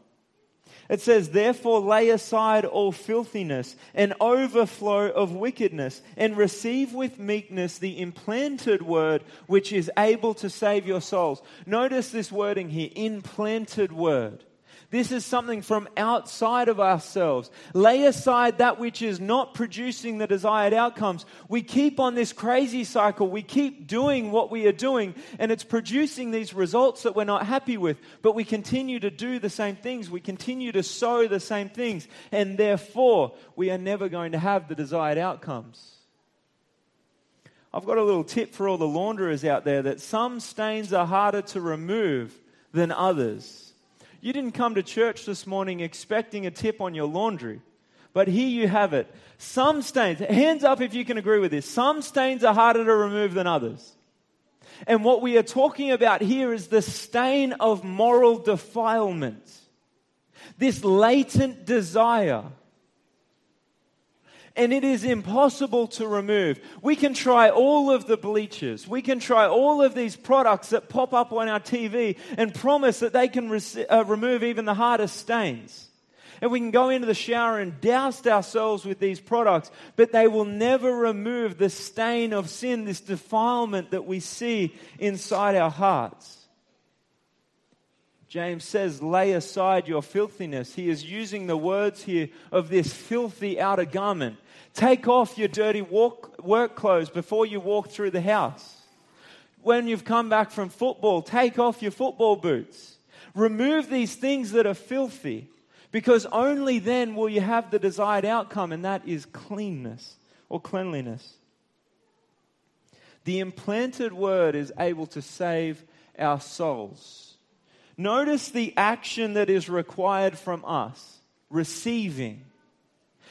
It says, Therefore lay aside all filthiness and overflow of wickedness, and receive with meekness the implanted word which is able to save your souls. Notice this wording here implanted word. This is something from outside of ourselves. Lay aside that which is not producing the desired outcomes. We keep on this crazy cycle. We keep doing what we are doing, and it's producing these results that we're not happy with. But we continue to do the same things. We continue to sow the same things, and therefore we are never going to have the desired outcomes. I've got a little tip for all the launderers out there that some stains are harder to remove than others. You didn't come to church this morning expecting a tip on your laundry. But here you have it. Some stains, hands up if you can agree with this, some stains are harder to remove than others. And what we are talking about here is the stain of moral defilement. This latent desire and it is impossible to remove. We can try all of the bleachers. We can try all of these products that pop up on our TV and promise that they can uh, remove even the hardest stains. And we can go into the shower and douse ourselves with these products, but they will never remove the stain of sin, this defilement that we see inside our hearts. James says, lay aside your filthiness. He is using the words here of this filthy outer garment. Take off your dirty walk, work clothes before you walk through the house. When you've come back from football, take off your football boots. Remove these things that are filthy because only then will you have the desired outcome, and that is cleanness or cleanliness. The implanted word is able to save our souls. Notice the action that is required from us receiving.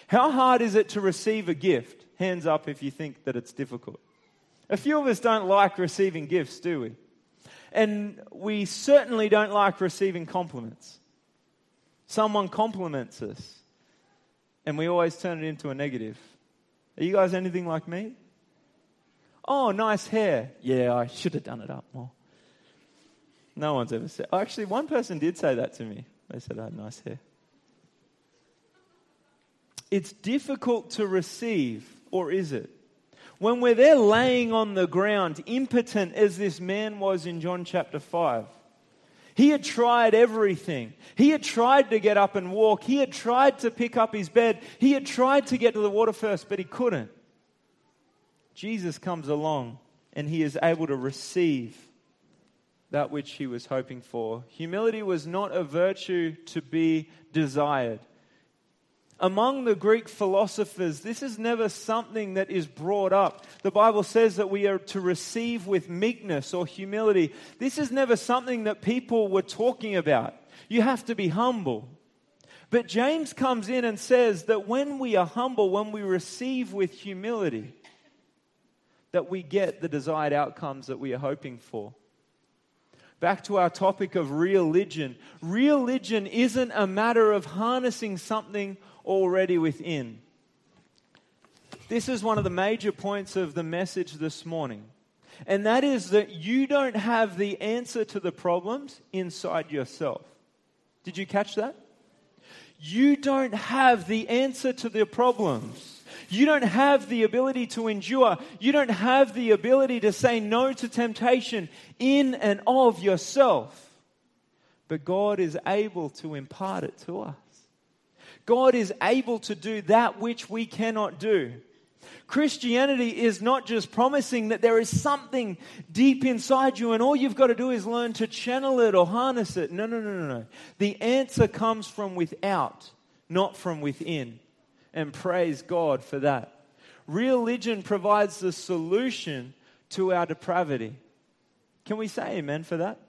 How hard is it to receive a gift? Hands up if you think that it's difficult. A few of us don't like receiving gifts, do we? And we certainly don't like receiving compliments. Someone compliments us, and we always turn it into a negative. Are you guys anything like me? Oh, nice hair. Yeah, I should have done it up more. No one's ever said. Oh, actually, one person did say that to me. They said I had nice hair. It's difficult to receive, or is it? When we're there laying on the ground, impotent as this man was in John chapter 5. He had tried everything. He had tried to get up and walk. He had tried to pick up his bed. He had tried to get to the water first, but he couldn't. Jesus comes along and he is able to receive that which he was hoping for. Humility was not a virtue to be desired. Among the Greek philosophers, this is never something that is brought up. The Bible says that we are to receive with meekness or humility. This is never something that people were talking about. You have to be humble. But James comes in and says that when we are humble, when we receive with humility, that we get the desired outcomes that we are hoping for. Back to our topic of religion. Religion isn't a matter of harnessing something already within. This is one of the major points of the message this morning. And that is that you don't have the answer to the problems inside yourself. Did you catch that? You don't have the answer to the problems. You don't have the ability to endure. You don't have the ability to say no to temptation in and of yourself. But God is able to impart it to us. God is able to do that which we cannot do. Christianity is not just promising that there is something deep inside you and all you've got to do is learn to channel it or harness it. No, no, no, no, no. The answer comes from without, not from within and praise God for that. Religion provides the solution to our depravity. Can we say amen for that?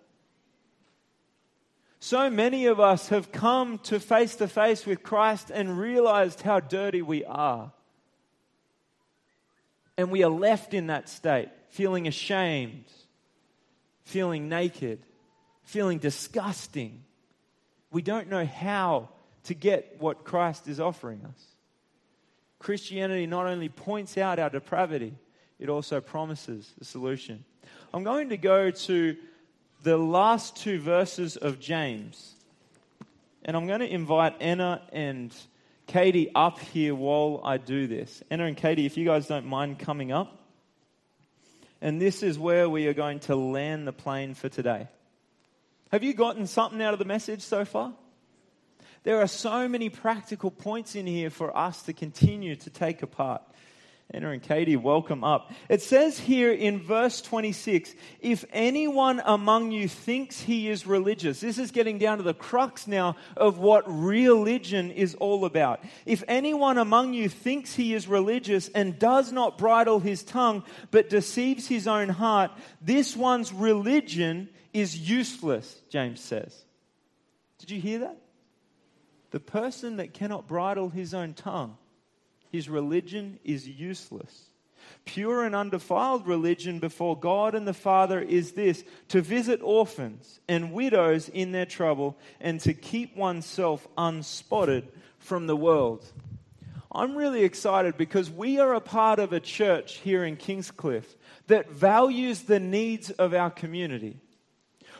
So many of us have come to face to face with Christ and realized how dirty we are. And we are left in that state, feeling ashamed, feeling naked, feeling disgusting. We don't know how to get what Christ is offering us. Christianity not only points out our depravity, it also promises a solution. I'm going to go to the last two verses of James. And I'm going to invite Anna and Katie up here while I do this. Anna and Katie, if you guys don't mind coming up. And this is where we are going to land the plane for today. Have you gotten something out of the message so far? There are so many practical points in here for us to continue to take apart. Anna and Katie, welcome up. It says here in verse 26 if anyone among you thinks he is religious, this is getting down to the crux now of what religion is all about. If anyone among you thinks he is religious and does not bridle his tongue but deceives his own heart, this one's religion is useless, James says. Did you hear that? The person that cannot bridle his own tongue, his religion is useless. Pure and undefiled religion before God and the Father is this to visit orphans and widows in their trouble and to keep oneself unspotted from the world. I'm really excited because we are a part of a church here in Kingscliff that values the needs of our community.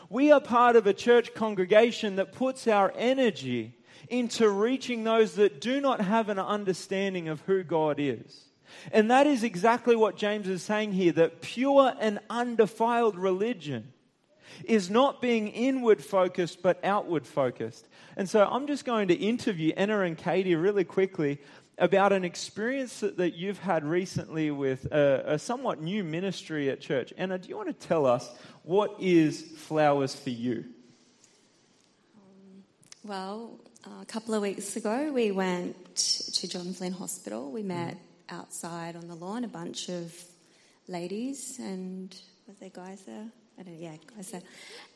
We are part of a church congregation that puts our energy into reaching those that do not have an understanding of who God is. And that is exactly what James is saying here that pure and undefiled religion is not being inward focused but outward focused. And so I'm just going to interview Anna and Katie really quickly about an experience that, that you've had recently with a, a somewhat new ministry at church. Anna, do you want to tell us what is Flowers for You? Well, a couple of weeks ago, we went to John Flynn Hospital. We met outside on the lawn, a bunch of ladies, and was there guys there? I don't know, yeah, guys there.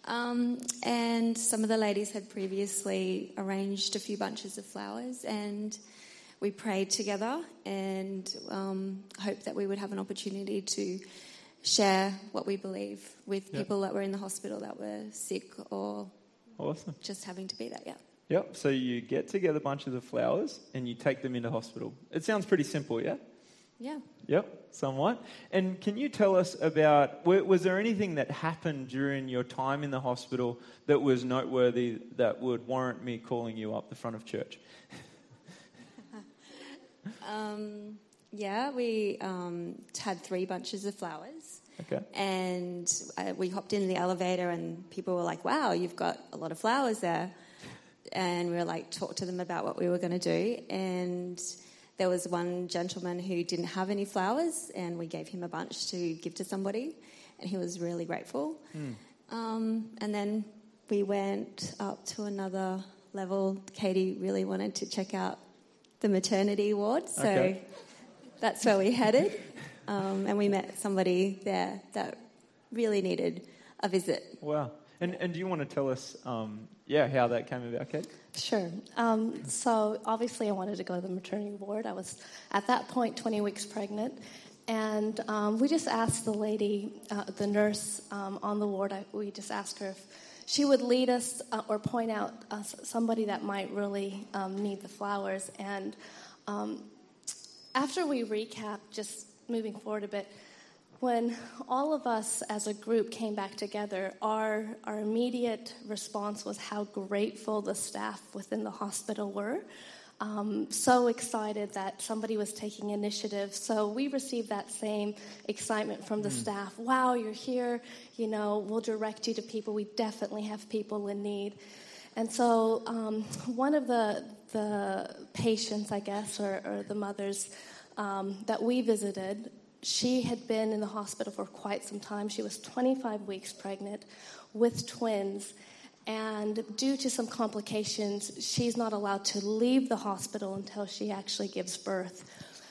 Um, and some of the ladies had previously arranged a few bunches of flowers, and we prayed together and um, hoped that we would have an opportunity to share what we believe with yep. people that were in the hospital that were sick or awesome. just having to be there. Yeah. Yep. So you get together bunches of the flowers and you take them into hospital. It sounds pretty simple, yeah? Yeah. Yep, somewhat. And can you tell us about was there anything that happened during your time in the hospital that was noteworthy that would warrant me calling you up the front of church? Um, yeah, we um, had three bunches of flowers. Okay. And uh, we hopped in the elevator, and people were like, wow, you've got a lot of flowers there. And we were like, talk to them about what we were going to do. And there was one gentleman who didn't have any flowers, and we gave him a bunch to give to somebody. And he was really grateful. Um, and then we went up to another level. Katie really wanted to check out the maternity ward, so Okay. that's where we headed. Um, and we met somebody there that really needed a visit. Wow. And, and do you want to tell us, um, yeah, how that came about, Kate? Sure. Um, so obviously, I wanted to go to the maternity ward. I was at that point 20 weeks pregnant, and um, we just asked the lady, uh, the nurse um, on the ward. I, we just asked her if she would lead us uh, or point out uh, somebody that might really um, need the flowers. And um, after we recap, just moving forward a bit, when all of us as a group came back together, our, our immediate response was how grateful the staff within the hospital were. Um, so excited that somebody was taking initiative. So we received that same excitement from the staff. Wow, you're here. You know, we'll direct you to people. We definitely have people in need. And so um, one of the, the patients, I guess, or, or the mothers um, that we visited, she had been in the hospital for quite some time. She was 25 weeks pregnant with twins. And due to some complications, she's not allowed to leave the hospital until she actually gives birth.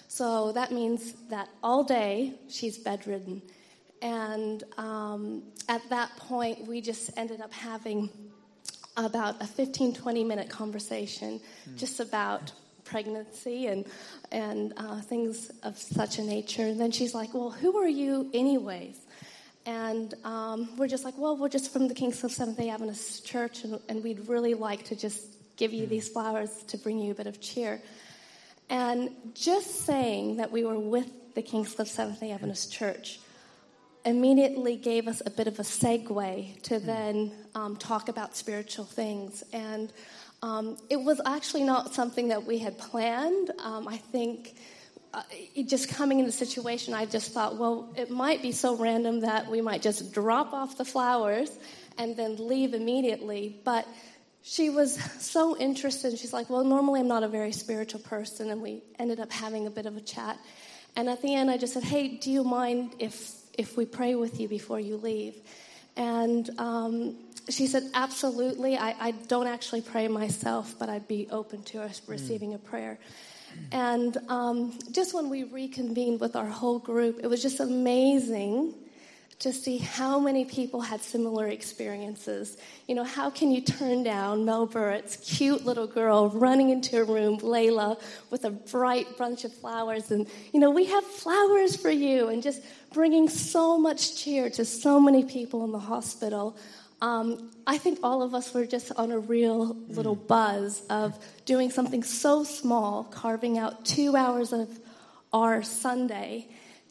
So that means that all day she's bedridden. And um, at that point, we just ended up having about a 15, 20 minute conversation just about pregnancy and, and uh, things of such a nature. And then she's like, Well, who are you, anyways? And um, we're just like, Well, we're just from the Kingscliff Seventh day Adventist Church, and, and we'd really like to just give you these flowers to bring you a bit of cheer. And just saying that we were with the Kingscliff Seventh day Adventist Church immediately gave us a bit of a segue to then um, talk about spiritual things. And um, it was actually not something that we had planned. Um, I think uh, just coming in the situation, I just thought, well, it might be so random that we might just drop off the flowers and then leave immediately. But she was so interested. She's like, well, normally I'm not a very spiritual person. And we ended up having a bit of a chat. And at the end, I just said, hey, do you mind if if we pray with you before you leave. And um, she said, Absolutely. I, I, don't actually pray myself, but I'd be open to us receiving a prayer. And um, just when we reconvened with our whole group, it was just amazing to see how many people had similar experiences. You know, how can you turn down Mel Burrett's cute little girl running into a room, Layla, with a bright bunch of flowers, and, you know, we have flowers for you, and just bringing so much cheer to so many people in the hospital. Um, I think all of us were just on a real little buzz of doing something so small, carving out two hours of our Sunday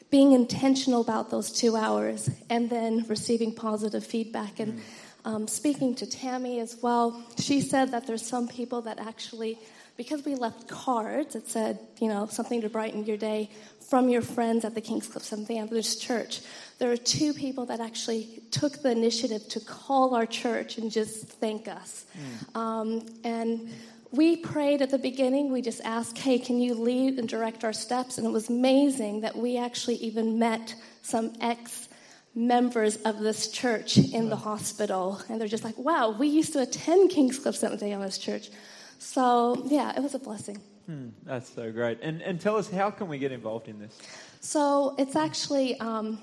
being intentional about those two hours and then receiving positive feedback. And um, speaking to Tammy as well, she said that there's some people that actually, because we left cards that said, you know, something to brighten your day from your friends at the Kingscliff Seventh day Adventist Church, there are two people that actually took the initiative to call our church and just thank us. Um, and we prayed at the beginning. We just asked, hey, can you lead and direct our steps? And it was amazing that we actually even met some ex members of this church in the hospital. And they're just like, wow, we used to attend Kingscliff Seventh day Adventist Church. So, yeah, it was a blessing. Hmm, that's so great. And, and tell us, how can we get involved in this? So it's actually um,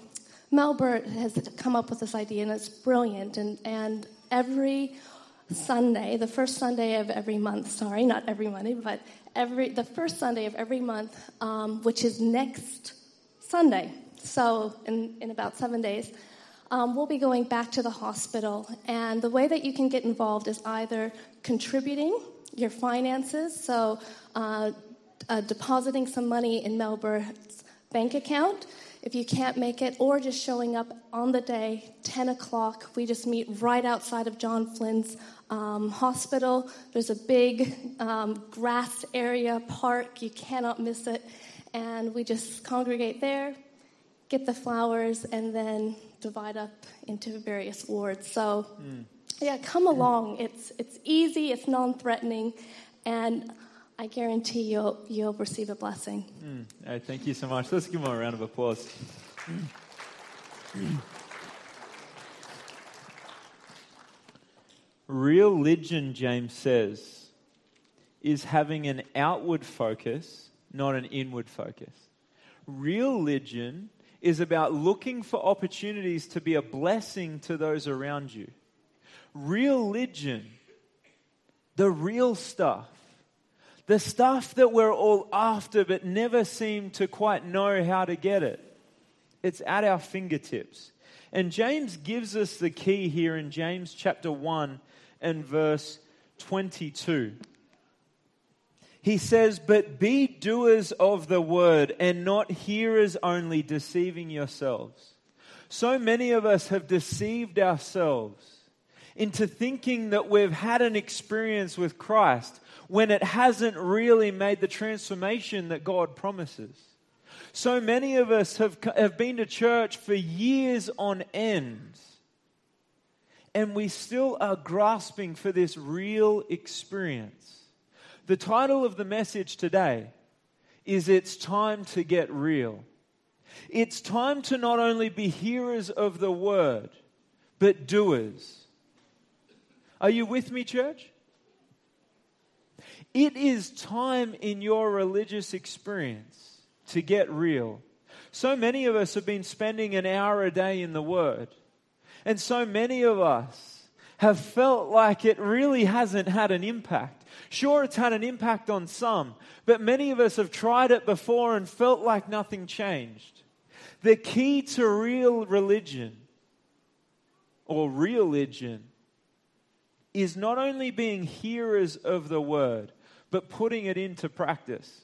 Mel Burt has come up with this idea, and it's brilliant. And and every Sunday, the first Sunday of every month, sorry, not every Monday, but every the first Sunday of every month, um, which is next Sunday. So in in about seven days. Um, we'll be going back to the hospital, and the way that you can get involved is either contributing your finances, so uh, uh, depositing some money in Melbourne's bank account if you can't make it, or just showing up on the day, 10 o'clock. We just meet right outside of John Flynn's um, hospital. There's a big um, grass area, park, you cannot miss it. And we just congregate there, get the flowers, and then divide up into various wards. So, mm. yeah, come along. It's, it's easy, it's non threatening, and I guarantee you'll, you'll receive a blessing. Mm. thank you so much. Let's give him a round of applause. Religion, James says, is having an outward focus, not an inward focus. Religion is about looking for opportunities to be a blessing to those around you. Real religion, the real stuff, the stuff that we're all after but never seem to quite know how to get it. It's at our fingertips. And James gives us the key here in James chapter 1 and verse 22. He says, But be doers of the word and not hearers only, deceiving yourselves. So many of us have deceived ourselves into thinking that we've had an experience with Christ when it hasn't really made the transformation that God promises. So many of us have, have been to church for years on end, and we still are grasping for this real experience. The title of the message today is It's Time to Get Real. It's time to not only be hearers of the word, but doers. Are you with me, church? It is time in your religious experience to get real. So many of us have been spending an hour a day in the Word. And so many of us have felt like it really hasn't had an impact. Sure, it's had an impact on some, but many of us have tried it before and felt like nothing changed. The key to real religion or religion is not only being hearers of the word, but putting it into practice.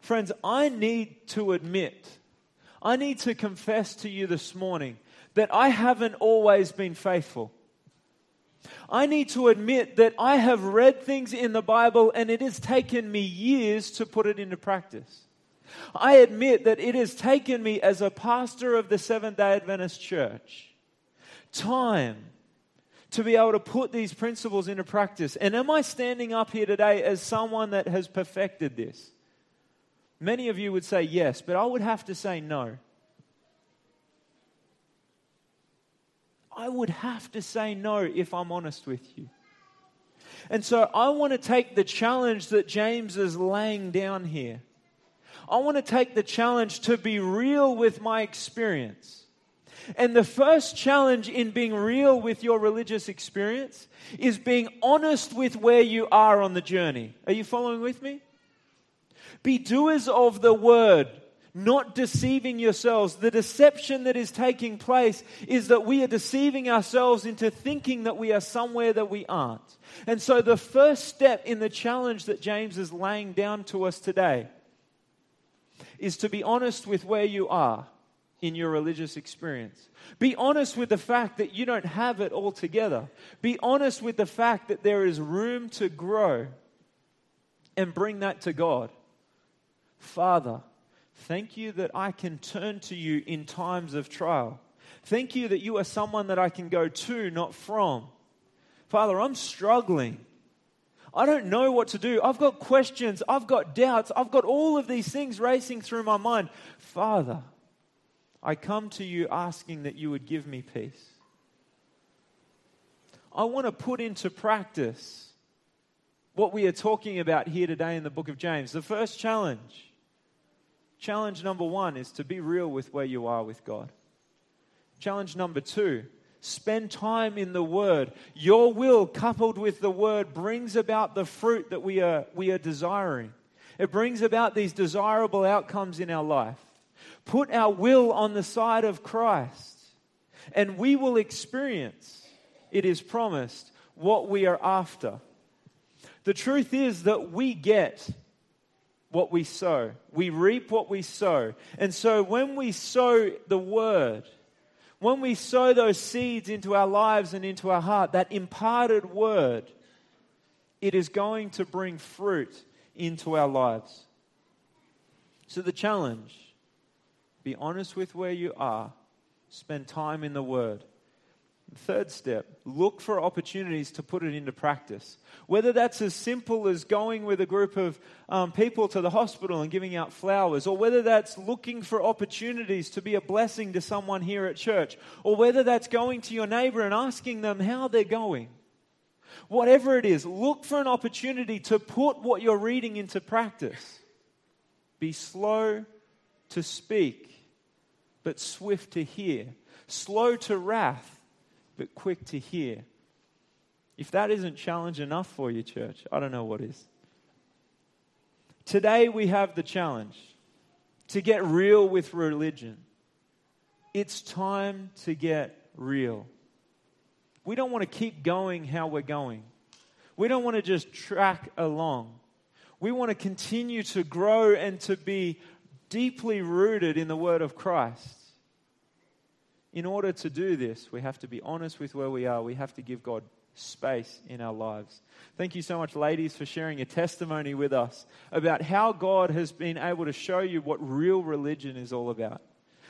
Friends, I need to admit, I need to confess to you this morning that I haven't always been faithful. I need to admit that I have read things in the Bible and it has taken me years to put it into practice. I admit that it has taken me as a pastor of the Seventh day Adventist Church time to be able to put these principles into practice. And am I standing up here today as someone that has perfected this? Many of you would say yes, but I would have to say no. I would have to say no if I'm honest with you. And so I want to take the challenge that James is laying down here. I want to take the challenge to be real with my experience. And the first challenge in being real with your religious experience is being honest with where you are on the journey. Are you following with me? Be doers of the word, not deceiving yourselves. The deception that is taking place is that we are deceiving ourselves into thinking that we are somewhere that we aren't. And so, the first step in the challenge that James is laying down to us today is to be honest with where you are in your religious experience. Be honest with the fact that you don't have it all together. Be honest with the fact that there is room to grow and bring that to God. Father, thank you that I can turn to you in times of trial. Thank you that you are someone that I can go to, not from. Father, I'm struggling. I don't know what to do. I've got questions. I've got doubts. I've got all of these things racing through my mind. Father, I come to you asking that you would give me peace. I want to put into practice what we are talking about here today in the book of James. The first challenge, challenge number one, is to be real with where you are with God. Challenge number two, spend time in the Word. Your will, coupled with the Word, brings about the fruit that we are, we are desiring. It brings about these desirable outcomes in our life put our will on the side of Christ, and we will experience, it is promised, what we are after. The truth is that we get what we sow. We reap what we sow. And so when we sow the word, when we sow those seeds into our lives and into our heart, that imparted word, it is going to bring fruit into our lives. So the challenge be honest with where you are, spend time in the word. Third step, look for opportunities to put it into practice. Whether that's as simple as going with a group of um, people to the hospital and giving out flowers, or whether that's looking for opportunities to be a blessing to someone here at church, or whether that's going to your neighbor and asking them how they're going. Whatever it is, look for an opportunity to put what you're reading into practice. Be slow to speak, but swift to hear, slow to wrath but quick to hear. If that isn't challenge enough for you, church, I don't know what is. Today we have the challenge to get real with religion. It's time to get real. We don't want to keep going how we're going. We don't want to just track along. We want to continue to grow and to be deeply rooted in the Word of Christ in order to do this, we have to be honest with where we are. We have to give God space in our lives. Thank you so much, ladies, for sharing a testimony with us about how God has been able to show you what real religion is all about.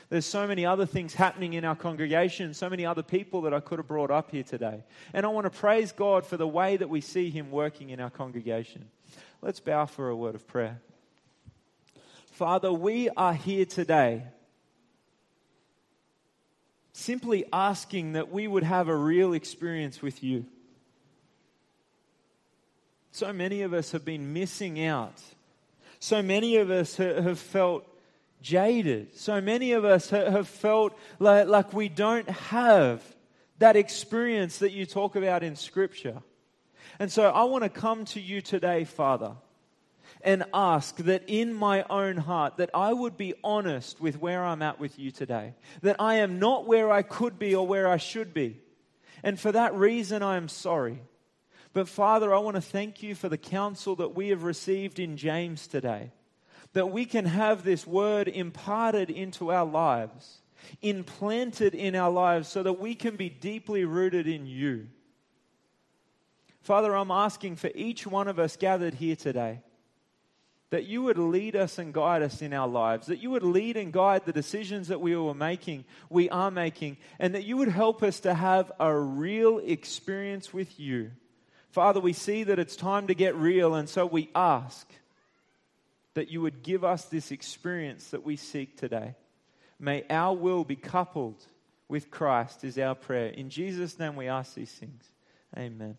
There's so many other things happening in our congregation, so many other people that I could have brought up here today. And I want to praise God for the way that we see Him working in our congregation. Let's bow for a word of prayer. Father, we are here today simply asking that we would have a real experience with you. So many of us have been missing out. So many of us have felt jaded. So many of us have felt like, we don't have that experience that you talk about in Scripture. And so I want to come to you today, Father and ask that in my own heart that I would be honest with where I'm at with you today. That I am not where I could be or where I should be. And for that reason, I am sorry. But Father, I want to thank you for the counsel that we have received in James today. That we can have this word imparted into our lives, implanted in our lives, so that we can be deeply rooted in you. Father, I'm asking for each one of us gathered here today that you would lead us and guide us in our lives, that you would lead and guide the decisions that we were making, we are making, and that you would help us to have a real experience with you. Father, we see that it's time to get real, and so we ask that you would give us this experience that we seek today. May our will be coupled with Christ, is our prayer. In Jesus' name we ask these things. Amen.